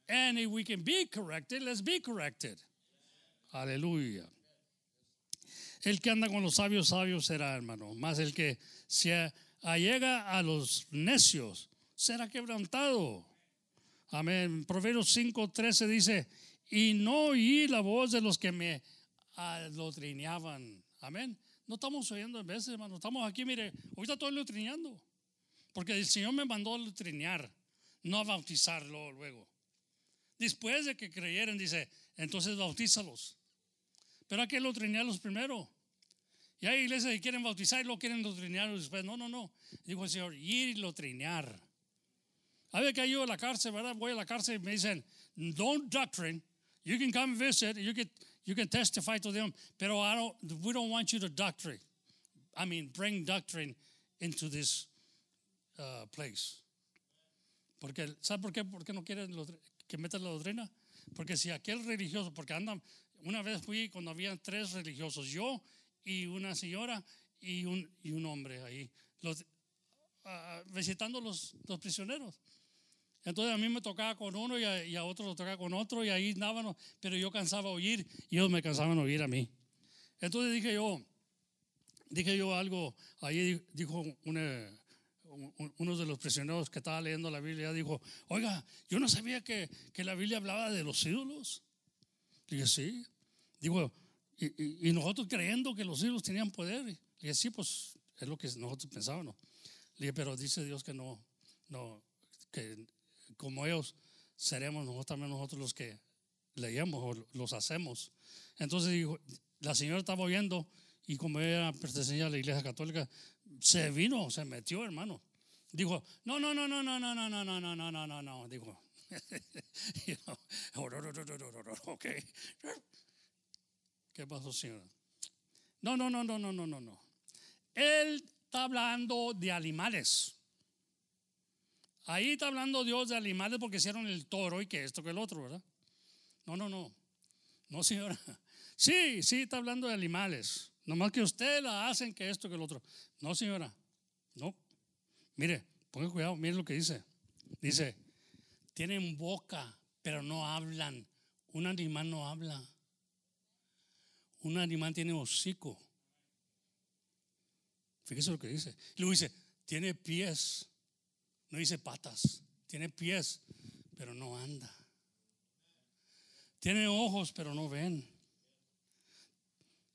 And if we can be corrected, let's be corrected. Aleluya. El que anda con los sabios, sabios será, hermano. Más el que se allega a los necios será quebrantado. Amén. Proverbios 5:13 dice: Y no oí la voz de los que me adoctrinaban. Amén. No estamos oyendo en veces, hermano. Estamos aquí, mire, ahorita estoy lotrineando. Porque el Señor me mandó a lotrinear, no a bautizarlo luego. Después de que creyeran, dice, entonces bautízalos. Pero hay que lotrinearlos primero. Y hay iglesias que quieren bautizar y lo quieren lotrinear después. No, no, no. Dijo el Señor, ir y lotrinear. A ver que yo a la cárcel, ¿verdad? Voy a la cárcel y me dicen, don't doctrine. You can come visit, you can, you can testify to them, pero we don't want you to doctrine. I mean, bring doctrine into this uh, place. Porque, ¿sabe por qué? Porque no quieren que metan la doctrina. Porque si aquel religioso, porque andan, una vez fui cuando había tres religiosos, yo y una señora y un, hombre ahí, los, uh, visitando los, los prisioneros. Entonces a mí me tocaba con uno y a, otro lo tocaba con otro y ahí andábamos, pero yo cansaba oír y ellos me cansaban oír a mí. Entonces dije yo, dije yo algo, ahí dijo una, un- uno de los prisioneros que estaba leyendo la Biblia dijo, oiga, yo no sabía que, que la Biblia hablaba de los ídolos. Dije, sí. Digo, y, y- y nosotros creyendo que los ídolos tenían poder. Dije, sí, pues es lo que nosotros pensábamos. Dije, pero dice Dios que no, no, que como ellos seremos nosotros también nosotros los que leíamos o los hacemos. Entonces dijo, la señora estaba oyendo y como ella pertenecía a la iglesia católica, se vino, se metió, hermano. Dijo, no, no, no, no, no, no, no, no, no, no, no, no, no, no. Dijo, oh, ok. ¿Qué pasó, señora? No, no, no, no, no, no, no, no. Él está hablando de animales. Ahí está hablando Dios de animales porque hicieron el toro y que esto, que el otro, ¿verdad? No, no, no. No, señora. Sí, sí, está hablando de animales. Nomás que ustedes la hacen que esto, que el otro. No, señora. No. Mire, ponga cuidado, mire lo que dice. Dice, tienen boca, pero no hablan. Un animal no habla. Un animal tiene hocico. Fíjese lo que dice. Luego dice, tiene pies. No dice patas. Tiene pies, pero no anda. Tiene ojos, pero no ven.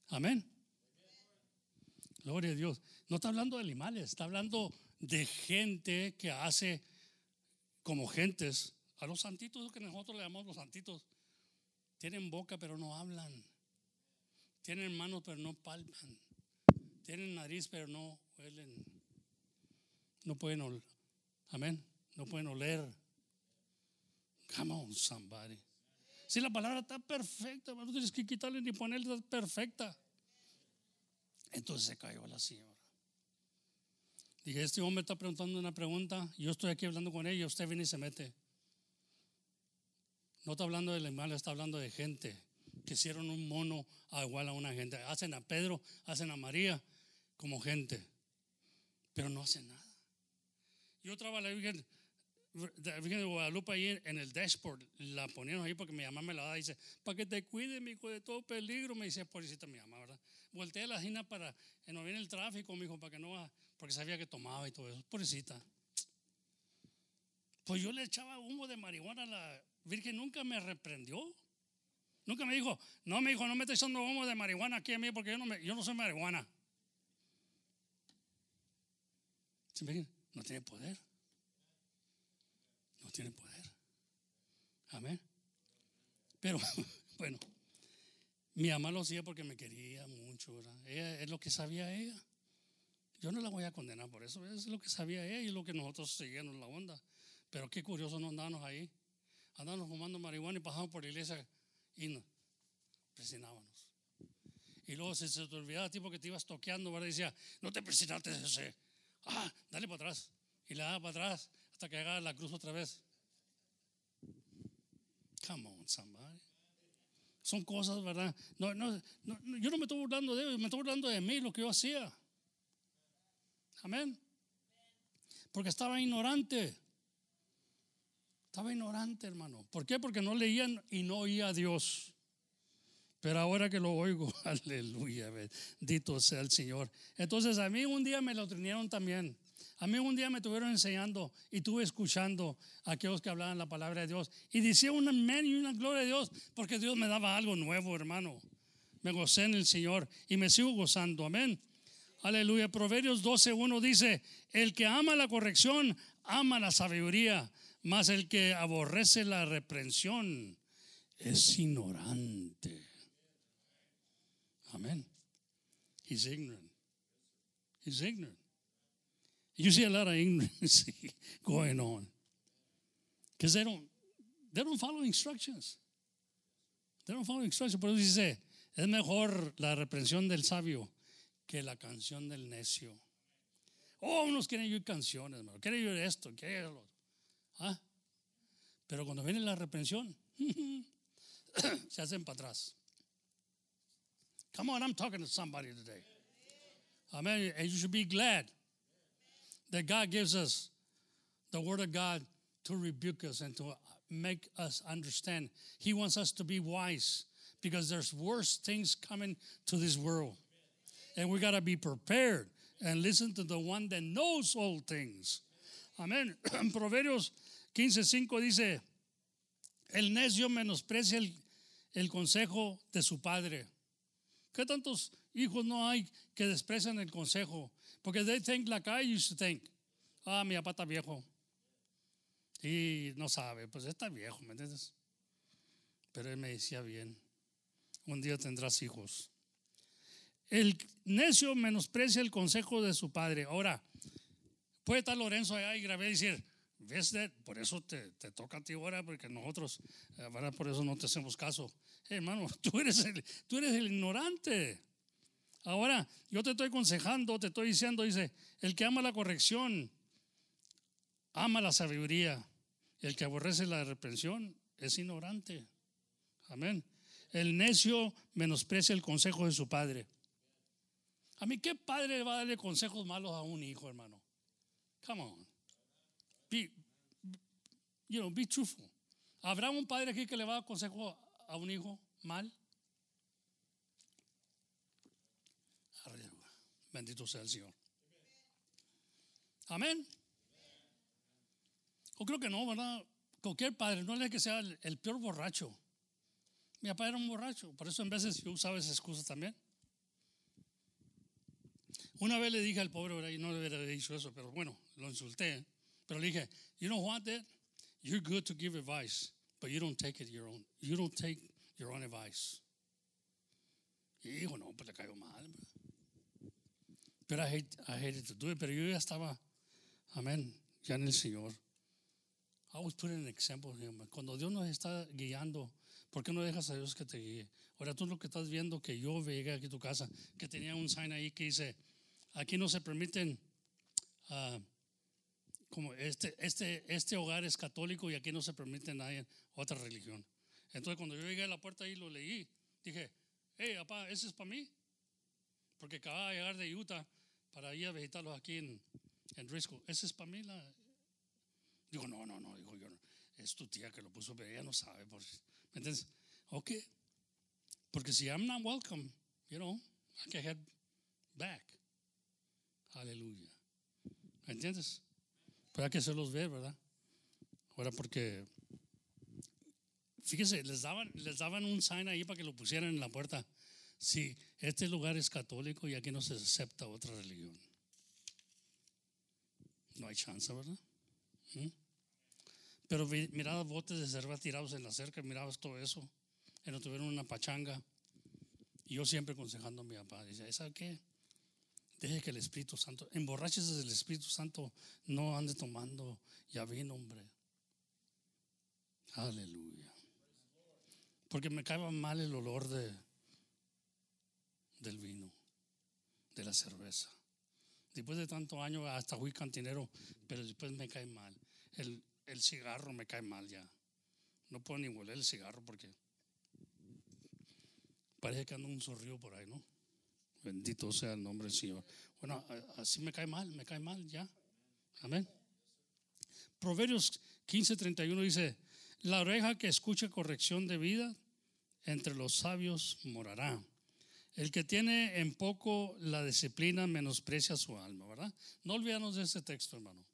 Amén. Gloria a Dios. No está hablando de animales, está hablando de gente que hace como gentes. A los santitos que nosotros le llamamos los santitos. Tienen boca, pero no hablan. Tienen manos, pero no palpan. Tienen nariz, pero no huelen. No pueden. Amén. No pueden oler. Come on, somebody. Si la palabra está perfecta, no tienes que quitarle ni ponerle, está perfecta. Entonces se cayó la señora. Dije, este hombre está preguntando una pregunta, yo estoy aquí hablando con ella, usted viene y se mete. No está hablando de animales, está hablando de gente que hicieron un mono a igual a una gente. Hacen a Pedro, hacen a María como gente, pero no hacen nada. Yo trabajé la Virgen, de Guadalupe ahí en el dashboard, la ponieron ahí porque mi mamá me la da y dice, para que te cuide, mi hijo, de todo peligro, me dice, pobrecita mi mamá, ¿verdad? Volteé la esquina para que no viene el tráfico, mi hijo, para que no porque sabía que tomaba y todo eso, pobrecita. Pues yo le echaba humo de marihuana a la Virgen, nunca me reprendió. Nunca me dijo, no, me dijo, no me estés echando humo de marihuana aquí a mí porque yo no, me, yo no soy marihuana. ¿Sí me entienden? No tiene poder. No tiene poder. Amén. Pero bueno, mi mamá lo hacía porque me quería mucho, ¿verdad? Ella, es lo que sabía ella. Yo no la voy a condenar por eso, es lo que sabía ella y lo que nosotros seguíamos la onda. Pero qué curioso no andábamos ahí. Andábamos fumando marihuana y pasamos por la iglesia y nos presionábamos. Y luego se te olvidaba tipo que te ibas toqueando, ¿verdad? Decía, no te presionaste ese. Ah, dale para atrás. Y le daba para atrás hasta que haga la cruz otra vez. Come on, somebody. Son cosas, ¿verdad? No, no, no, yo no me estoy burlando de ellos, me estoy burlando de mí, lo que yo hacía. Amén. Porque estaba ignorante. Estaba ignorante, hermano. ¿Por qué? Porque no leían y no oía a Dios. Pero ahora que lo oigo, aleluya, bendito sea el Señor. Entonces a mí un día me lo trinieron también. A mí un día me estuvieron enseñando y estuve escuchando a aquellos que hablaban la palabra de Dios. Y decía un amén y una gloria a Dios, porque Dios me daba algo nuevo, hermano. Me gocé en el Señor y me sigo gozando. Amén. Aleluya. Proverbios 12.1 dice, el que ama la corrección, ama la sabiduría, mas el que aborrece la reprensión es ignorante. Amén. He's ignorant. He's ignorant. You see a lot of ignorance going on. Because they don't, they don't follow instructions. They don't follow instructions. Por eso dice, es mejor la reprensión del sabio que la canción del necio. Oh, unos quieren oír canciones, hermano. Quieren oír esto, quieren lo. ¿Ah? Pero cuando viene la reprensión, se hacen para atrás. Come on, I'm talking to somebody today. Amen. And you should be glad that God gives us the Word of God to rebuke us and to make us understand. He wants us to be wise because there's worse things coming to this world. And we got to be prepared and listen to the one that knows all things. Amén. Proverbios 15:5 dice, el necio menosprecia el, el consejo de su padre. ¿Qué tantos hijos no hay que desprecian el consejo? Porque they think like I used to think. Ah, mi papá está viejo. Y no sabe, pues está viejo, ¿me entiendes? Pero él me decía bien, un día tendrás hijos. El necio menosprecia el consejo de su padre. Ahora, puede estar Lorenzo allá y grabé y decir, ves, por eso te, te toca a ti ahora, porque nosotros, eh, ¿verdad? por eso no te hacemos caso. Hermano, tú eres, el, tú eres el ignorante. Ahora, yo te estoy aconsejando, te estoy diciendo, dice, el que ama la corrección, ama la sabiduría. El que aborrece la reprensión es ignorante. Amén. El necio menosprecia el consejo de su padre. A mí, ¿qué padre va a darle consejos malos a un hijo, hermano? Come on. Be, you know, be truthful. ¿Habrá un padre aquí que le va a dar consejo a un hijo mal? Bendito sea el Señor. Amén. Yo creo que no, ¿verdad? Cualquier padre, no le que sea el, peor borracho. Mi papá era un borracho, por eso en veces yo usaba esa excusa también. Una vez le dije al pobre, y no le hubiera dicho eso, pero bueno, lo insulté. Pero le dije, you know what, Dad? You're good to give advice, but you don't take it your own. You don't take your own advice. Y dijo, no, pues le caigo mal. Pero I, hate, I hated to do it, pero yo ya estaba, amén, ya en el Señor. I always put an example here. Cuando Dios nos está guiando, ¿por qué no dejas a Dios que te guíe? Ahora tú lo que estás viendo, que yo llegué aquí a tu casa, que tenía un sign ahí que dice, aquí no se permiten, uh, como este, este, este hogar es católico y aquí no se permite nadie otra religión. Entonces cuando yo llegué a la puerta ahí lo leí, dije, hey, papá, ese es para mí. Porque acababa de llegar de Utah para ir a visitarlos aquí en, en Risco. Ese es para mí la, Digo, no, no, no, digo yo, es tu tía que lo puso, pero ella no sabe. Por, ¿Me entiendes? Ok. Porque si I'm not welcome, you know, I can head back. Aleluya. ¿Me entiendes? Pero hay que hacerlos ver, ¿verdad? Ahora porque, fíjese, les daban, les daban un sign ahí para que lo pusieran en la puerta. Sí, este lugar es católico y aquí no se acepta otra religión. No hay chance, ¿verdad? ¿Mm? Pero mirabas botes de cerveza tirados en la cerca, mirabas todo eso. Y no tuvieron una pachanga. Y yo siempre aconsejando a mi papá, dice, ¿sabe qué? Deje que el Espíritu Santo, emborraches del Espíritu Santo, no ande tomando ya vino, hombre. Aleluya. Porque me cae mal el olor de, del vino, de la cerveza. Después de tantos años, hasta fui cantinero, pero después me cae mal. El, el cigarro me cae mal ya. No puedo ni hueler el cigarro porque parece que anda un zorrillo por ahí, ¿no? Bendito sea el nombre del Señor. Bueno, así me cae mal, me cae mal ya. Amén. Proverbios 15:31 dice, la oreja que escucha corrección de vida, entre los sabios morará. El que tiene en poco la disciplina menosprecia su alma, ¿verdad? No olvidemos de este texto, hermano.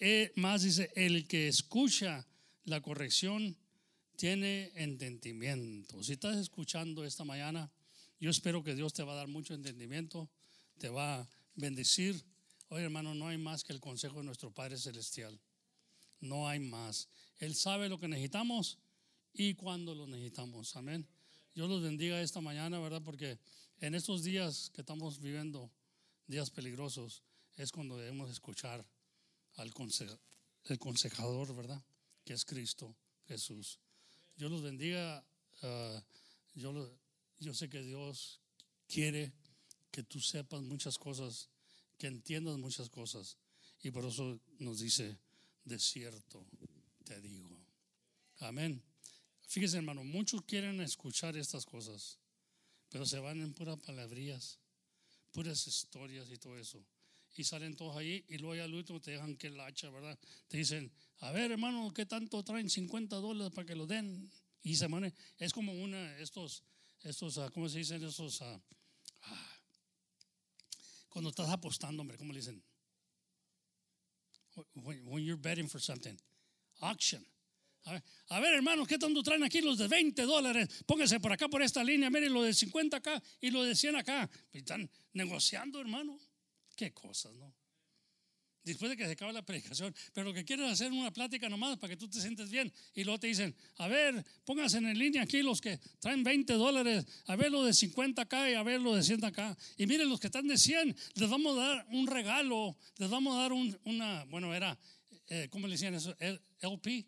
Eh, más dice, el que escucha la corrección tiene entendimiento. Si estás escuchando esta mañana, yo espero que Dios te va a dar mucho entendimiento, te va a bendecir. Oye, hermano, no hay más que el consejo de nuestro Padre Celestial. No hay más. Él sabe lo que necesitamos y cuándo lo necesitamos. Amén. Dios los bendiga esta mañana, ¿verdad? Porque en estos días que estamos viviendo, días peligrosos, es cuando debemos escuchar al el consejador, ¿verdad? Que es Cristo Jesús. Dios los bendiga. Yo, yo sé que Dios quiere que tú sepas muchas cosas, que entiendas muchas cosas. Y por eso nos dice, de cierto te digo. Amén. Fíjese, hermano, muchos quieren escuchar estas cosas, pero se van en puras palabrías, puras historias y todo eso y salen todos ahí y luego al último te dejan que la hacha, ¿verdad? Te dicen, a ver hermano, ¿qué tanto traen 50 dólares para que lo den? Y se es como una, estos, estos, ah, ¿cómo se dicen? Esos, uh, Cuando estás apostando, hombre, ¿cómo le dicen? When, you're betting for something. Auction. A ver, a hermanos, ¿qué tanto traen aquí los de 20 dólares? Pónganse por acá, por esta línea. Miren, lo de 50 acá y lo de 100 acá. Están negociando, hermano. Qué cosas, ¿no? Después de que se acaba la predicación. Pero lo que quieren es hacer una plática nomás para que tú te sientes bien. Y luego te dicen, a ver, pónganse en línea aquí los que traen 20 dólares. A ver lo de 50 acá y a ver lo de 100 acá. Y miren, los que están de 100, les vamos a dar un regalo. Les vamos a dar un, una, bueno, era, eh, ¿cómo le decían eso? LP.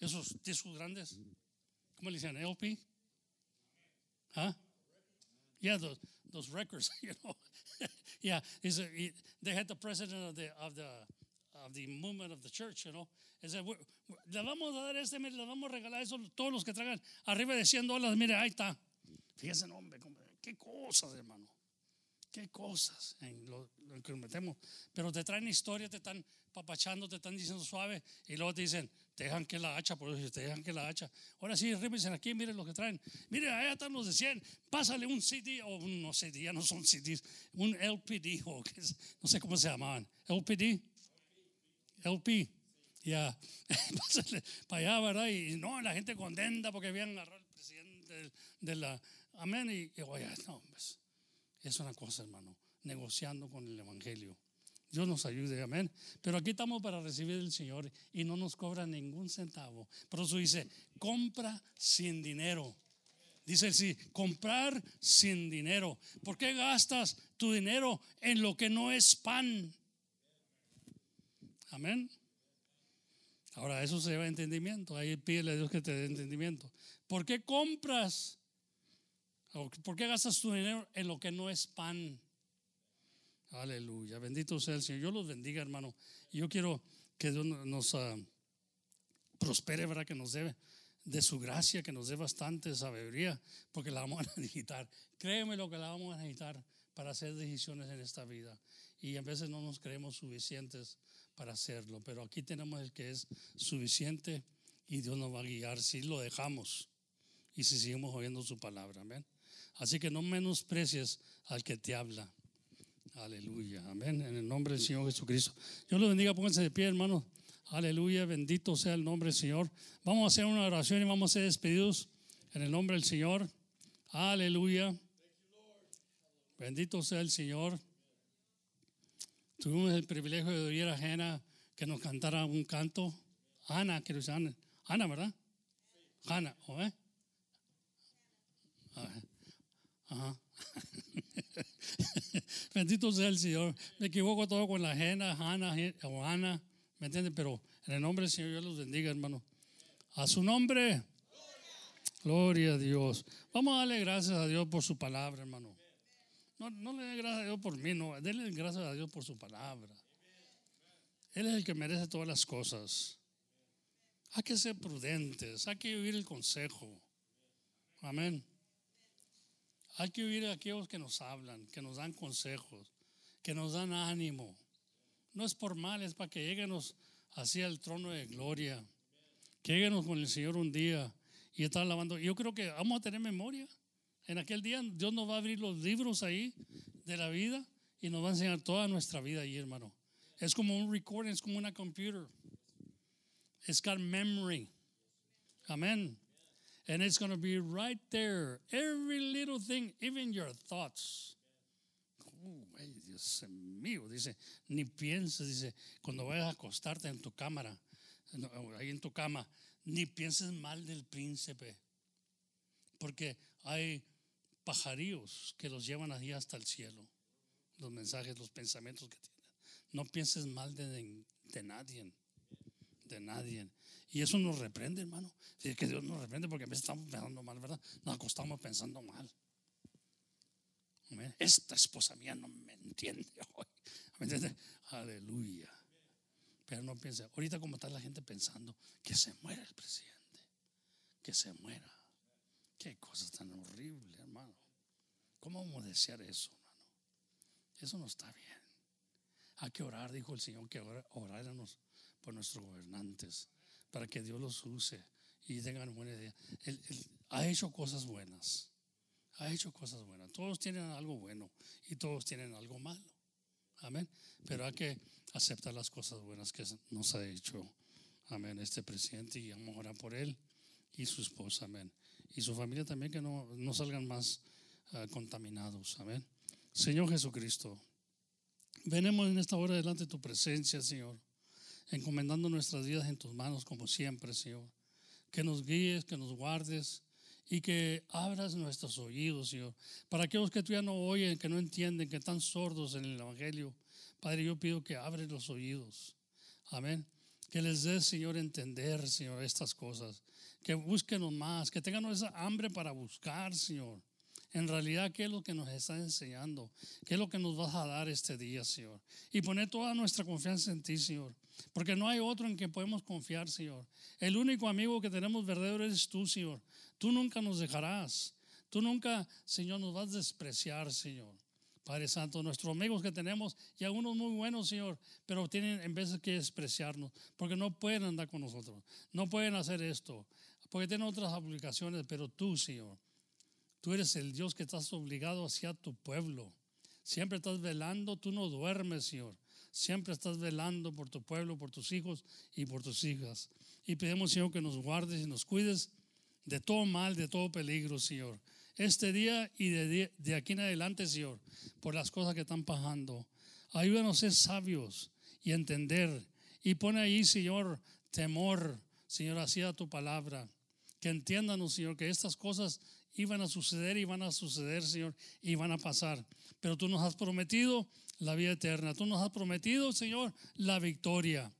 Esos discos grandes. ¿Cómo le decían? LP. ¿Ah? Yeah, those, those records, you know. Yeah, he's a, he, they had the president of the of the of the movement of the church, you know. He said, "We- we- le vamos a dar este, mire, le vamos a regalar eso todos los que traigan arriba de 100 dólares, mire, ahí está. Fíjense, hombre, qué cosas, hermano. Qué cosas en lo, lo que metemos. Pero te traen historia, te están papachando, te están diciendo suave y luego te dicen, dejan que la hacha, por eso te dejan que la hacha. Ahora sí, rímense aquí, miren lo que traen. Miren, allá están los de 100. Pásale un CD, o no CD, ya no son CDs, un LPD, o qué es- no sé cómo se llamaban. LPD, LP. Ya, pásale para allá, ¿verdad? Y no, la gente contenta porque habían agarrado al presidente de, de la. Amén. Y, y oye, no, pues, es una cosa, hermano, negociando con el Evangelio. Dios nos ayude, amén. Pero aquí estamos para recibir el Señor y no nos cobra ningún centavo. Por eso dice, compra sin dinero. Dice sí, comprar sin dinero. ¿Por qué gastas tu dinero en lo que no es pan? Amén. Ahora, eso se lleva entendimiento. Ahí pídele a Dios que te dé entendimiento. ¿Por qué compras? ¿Por qué gastas tu dinero en lo que no es pan? Aleluya. Bendito sea el Señor. Yo los bendiga, hermano. Yo quiero que Dios nos ah, prospere, ¿verdad? Que nos dé de su gracia, que nos dé bastante sabiduría, porque la vamos a necesitar. Créeme lo que la vamos a necesitar para hacer decisiones en esta vida. Y a veces no nos creemos suficientes para hacerlo, pero aquí tenemos el que es suficiente y Dios nos va a guiar si lo dejamos y si seguimos oyendo su palabra. Amén. Así que no menosprecies al que te habla. Aleluya. Amén. En el nombre del Señor Jesucristo. Dios los bendiga. Pónganse de pie, hermanos. Aleluya. Bendito sea el nombre del Señor. Vamos a hacer una oración y vamos a ser despedidos en el nombre del Señor. Aleluya. Bendito sea el Señor. Tuvimos el privilegio de oír a Ana que nos cantara un canto. Ana, quiero decir Ana. Ana, ¿verdad? Ana, ¿o eh? Ajá. Bendito sea el Señor. Me equivoco todo con la ajena, Ana o Ana, ¿me entienden? Pero en el nombre del Señor, Dios los bendiga, hermano. A su nombre. Gloria a Dios. Vamos a darle gracias a Dios por su palabra, hermano. No, no le dé gracias a Dios por mí, no. Dele gracias a Dios por su palabra. Él es el que merece todas las cosas. Hay que ser prudentes, hay que vivir el consejo. Amén. Hay que oír a aquellos que nos hablan, que nos dan consejos, que nos dan ánimo. No es por mal, es para que lleguenos hacia el trono de gloria. Que lleguenos con el Señor un día y estar alabando. Yo creo que vamos a tener memoria. En aquel día Dios nos va a abrir los libros ahí de la vida y nos va a enseñar toda nuestra vida ahí, hermano. Es como un recording, es como una computer. It's got memory. Amen. And it's going to be right there. Every little thing, even your thoughts. Oh, Dios mío, dice, ni pienses, dice, cuando vayas a acostarte en tu cámara, ahí en tu cama, ni pienses mal del príncipe. Porque hay pajarillos que los llevan allí hasta el cielo. Los mensajes, los pensamientos que tienen. No pienses mal de nadie. De nadie. Y eso nos reprende, hermano. Es que Dios nos reprende porque a veces estamos pensando mal, ¿verdad? Nos acostamos pensando mal. Esta esposa mía no me entiende hoy. ¿Me entiende? Aleluya. Pero no piense, ahorita como está la gente pensando que se muera el presidente, que se muera. Qué cosa tan horrible, hermano. ¿Cómo vamos a desear eso, hermano? Eso no está bien. Hay que orar, dijo el Señor, que oráramos por nuestros gobernantes, para que Dios los use y tengan buena idea. Él, él ha hecho cosas buenas. ha hecho cosas buenas. Todos tienen algo bueno y todos tienen algo malo. Amén. Pero hay que aceptar las cosas buenas que nos ha hecho. Amén. Este presidente y vamos a orar por él y su esposa. Amén. Y su familia también que no, no salgan más ah, contaminados. Amén. Señor Jesucristo, venemos en esta hora delante de tu presencia, Señor, encomendando nuestras vidas en tus manos como siempre, Señor. Que nos guíes, que nos guardes y que abras nuestros oídos, Señor. Para aquellos que todavía no oyen, que no entienden, que están sordos en el Evangelio, Padre, yo pido que abres los oídos. Amén. Que les des, Señor, entender, Señor, estas cosas. Que busquen más, que tengan esa hambre para buscar, Señor. En realidad, ¿qué es lo que nos está enseñando? ¿Qué es lo que nos vas a dar este día, Señor? Y poner toda nuestra confianza en ti, Señor. Porque no hay otro en quien podemos confiar, Señor. El único amigo que tenemos verdadero eres tú, Señor. Tú nunca nos dejarás. Tú nunca, Señor, nos vas a despreciar, Señor. Padre Santo, nuestros amigos que tenemos, y algunos muy buenos, Señor, pero tienen en de que despreciarnos, porque no pueden andar con nosotros, no pueden hacer esto, porque tienen otras obligaciones, pero tú, Señor, tú eres el Dios que estás obligado hacia tu pueblo. Siempre estás velando, tú no duermes, Señor. Siempre estás velando por tu pueblo, por tus hijos y por tus hijas. Y pedimos, Señor, que nos guardes y nos cuides de todo mal, de todo peligro, Señor este día y de, aquí en adelante, Señor, por las cosas que están pasando. Ayúdanos a ser sabios y entender. Y pone ahí, Señor, temor, Señor, hacia tu palabra. Que entiendan, Señor, que estas cosas iban a suceder y van a suceder, Señor, y van a pasar. Pero tú nos has prometido la vida eterna. Tú nos has prometido, Señor, la victoria.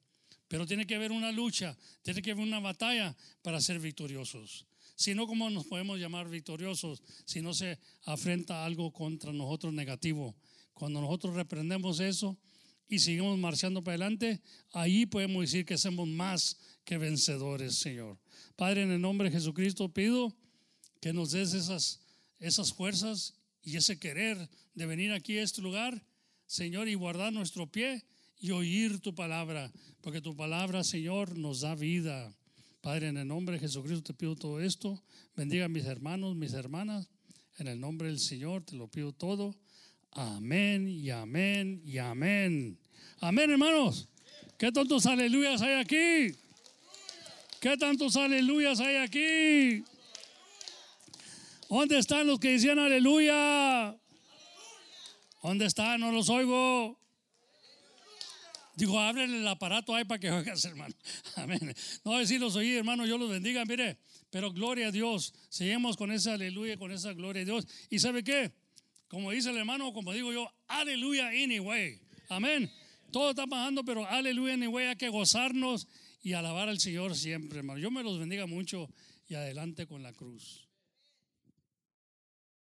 Pero tiene que haber una lucha, tiene que haber una batalla para ser victoriosos. Si no, ¿cómo nos podemos llamar victoriosos si no se afrenta algo contra nosotros negativo? Cuando nosotros reprendemos eso y seguimos marchando para adelante, ahí podemos decir que somos más que vencedores, Señor. Padre, en el nombre de Jesucristo pido que nos des esas, esas fuerzas y ese querer de venir aquí a este lugar, Señor, y guardar nuestro pie y oír tu palabra, porque tu palabra, Señor, nos da vida. Padre, en el nombre de Jesucristo te pido todo esto. Bendiga a mis hermanos, mis hermanas. En el nombre del Señor te lo pido todo. Amén y amén y amén. Amén, hermanos. ¿Qué tantos aleluyas hay aquí? ¿Qué tantos aleluyas hay aquí? ¿Dónde están los que decían aleluya? ¿Dónde están? No los oigo. Dijo, abren el aparato ahí para que oigas, hermano. Amén. No decirlos oí, hermano, yo los bendiga. Mire, pero gloria a Dios. Seguimos con esa aleluya, con esa gloria a Dios. ¿Y sabe qué? Como dice el hermano, como digo yo, aleluya anyway. Amén. Todo está pasando, pero aleluya anyway. Hay que gozarnos y alabar al Señor siempre, hermano. Yo me los bendiga mucho y adelante con la cruz.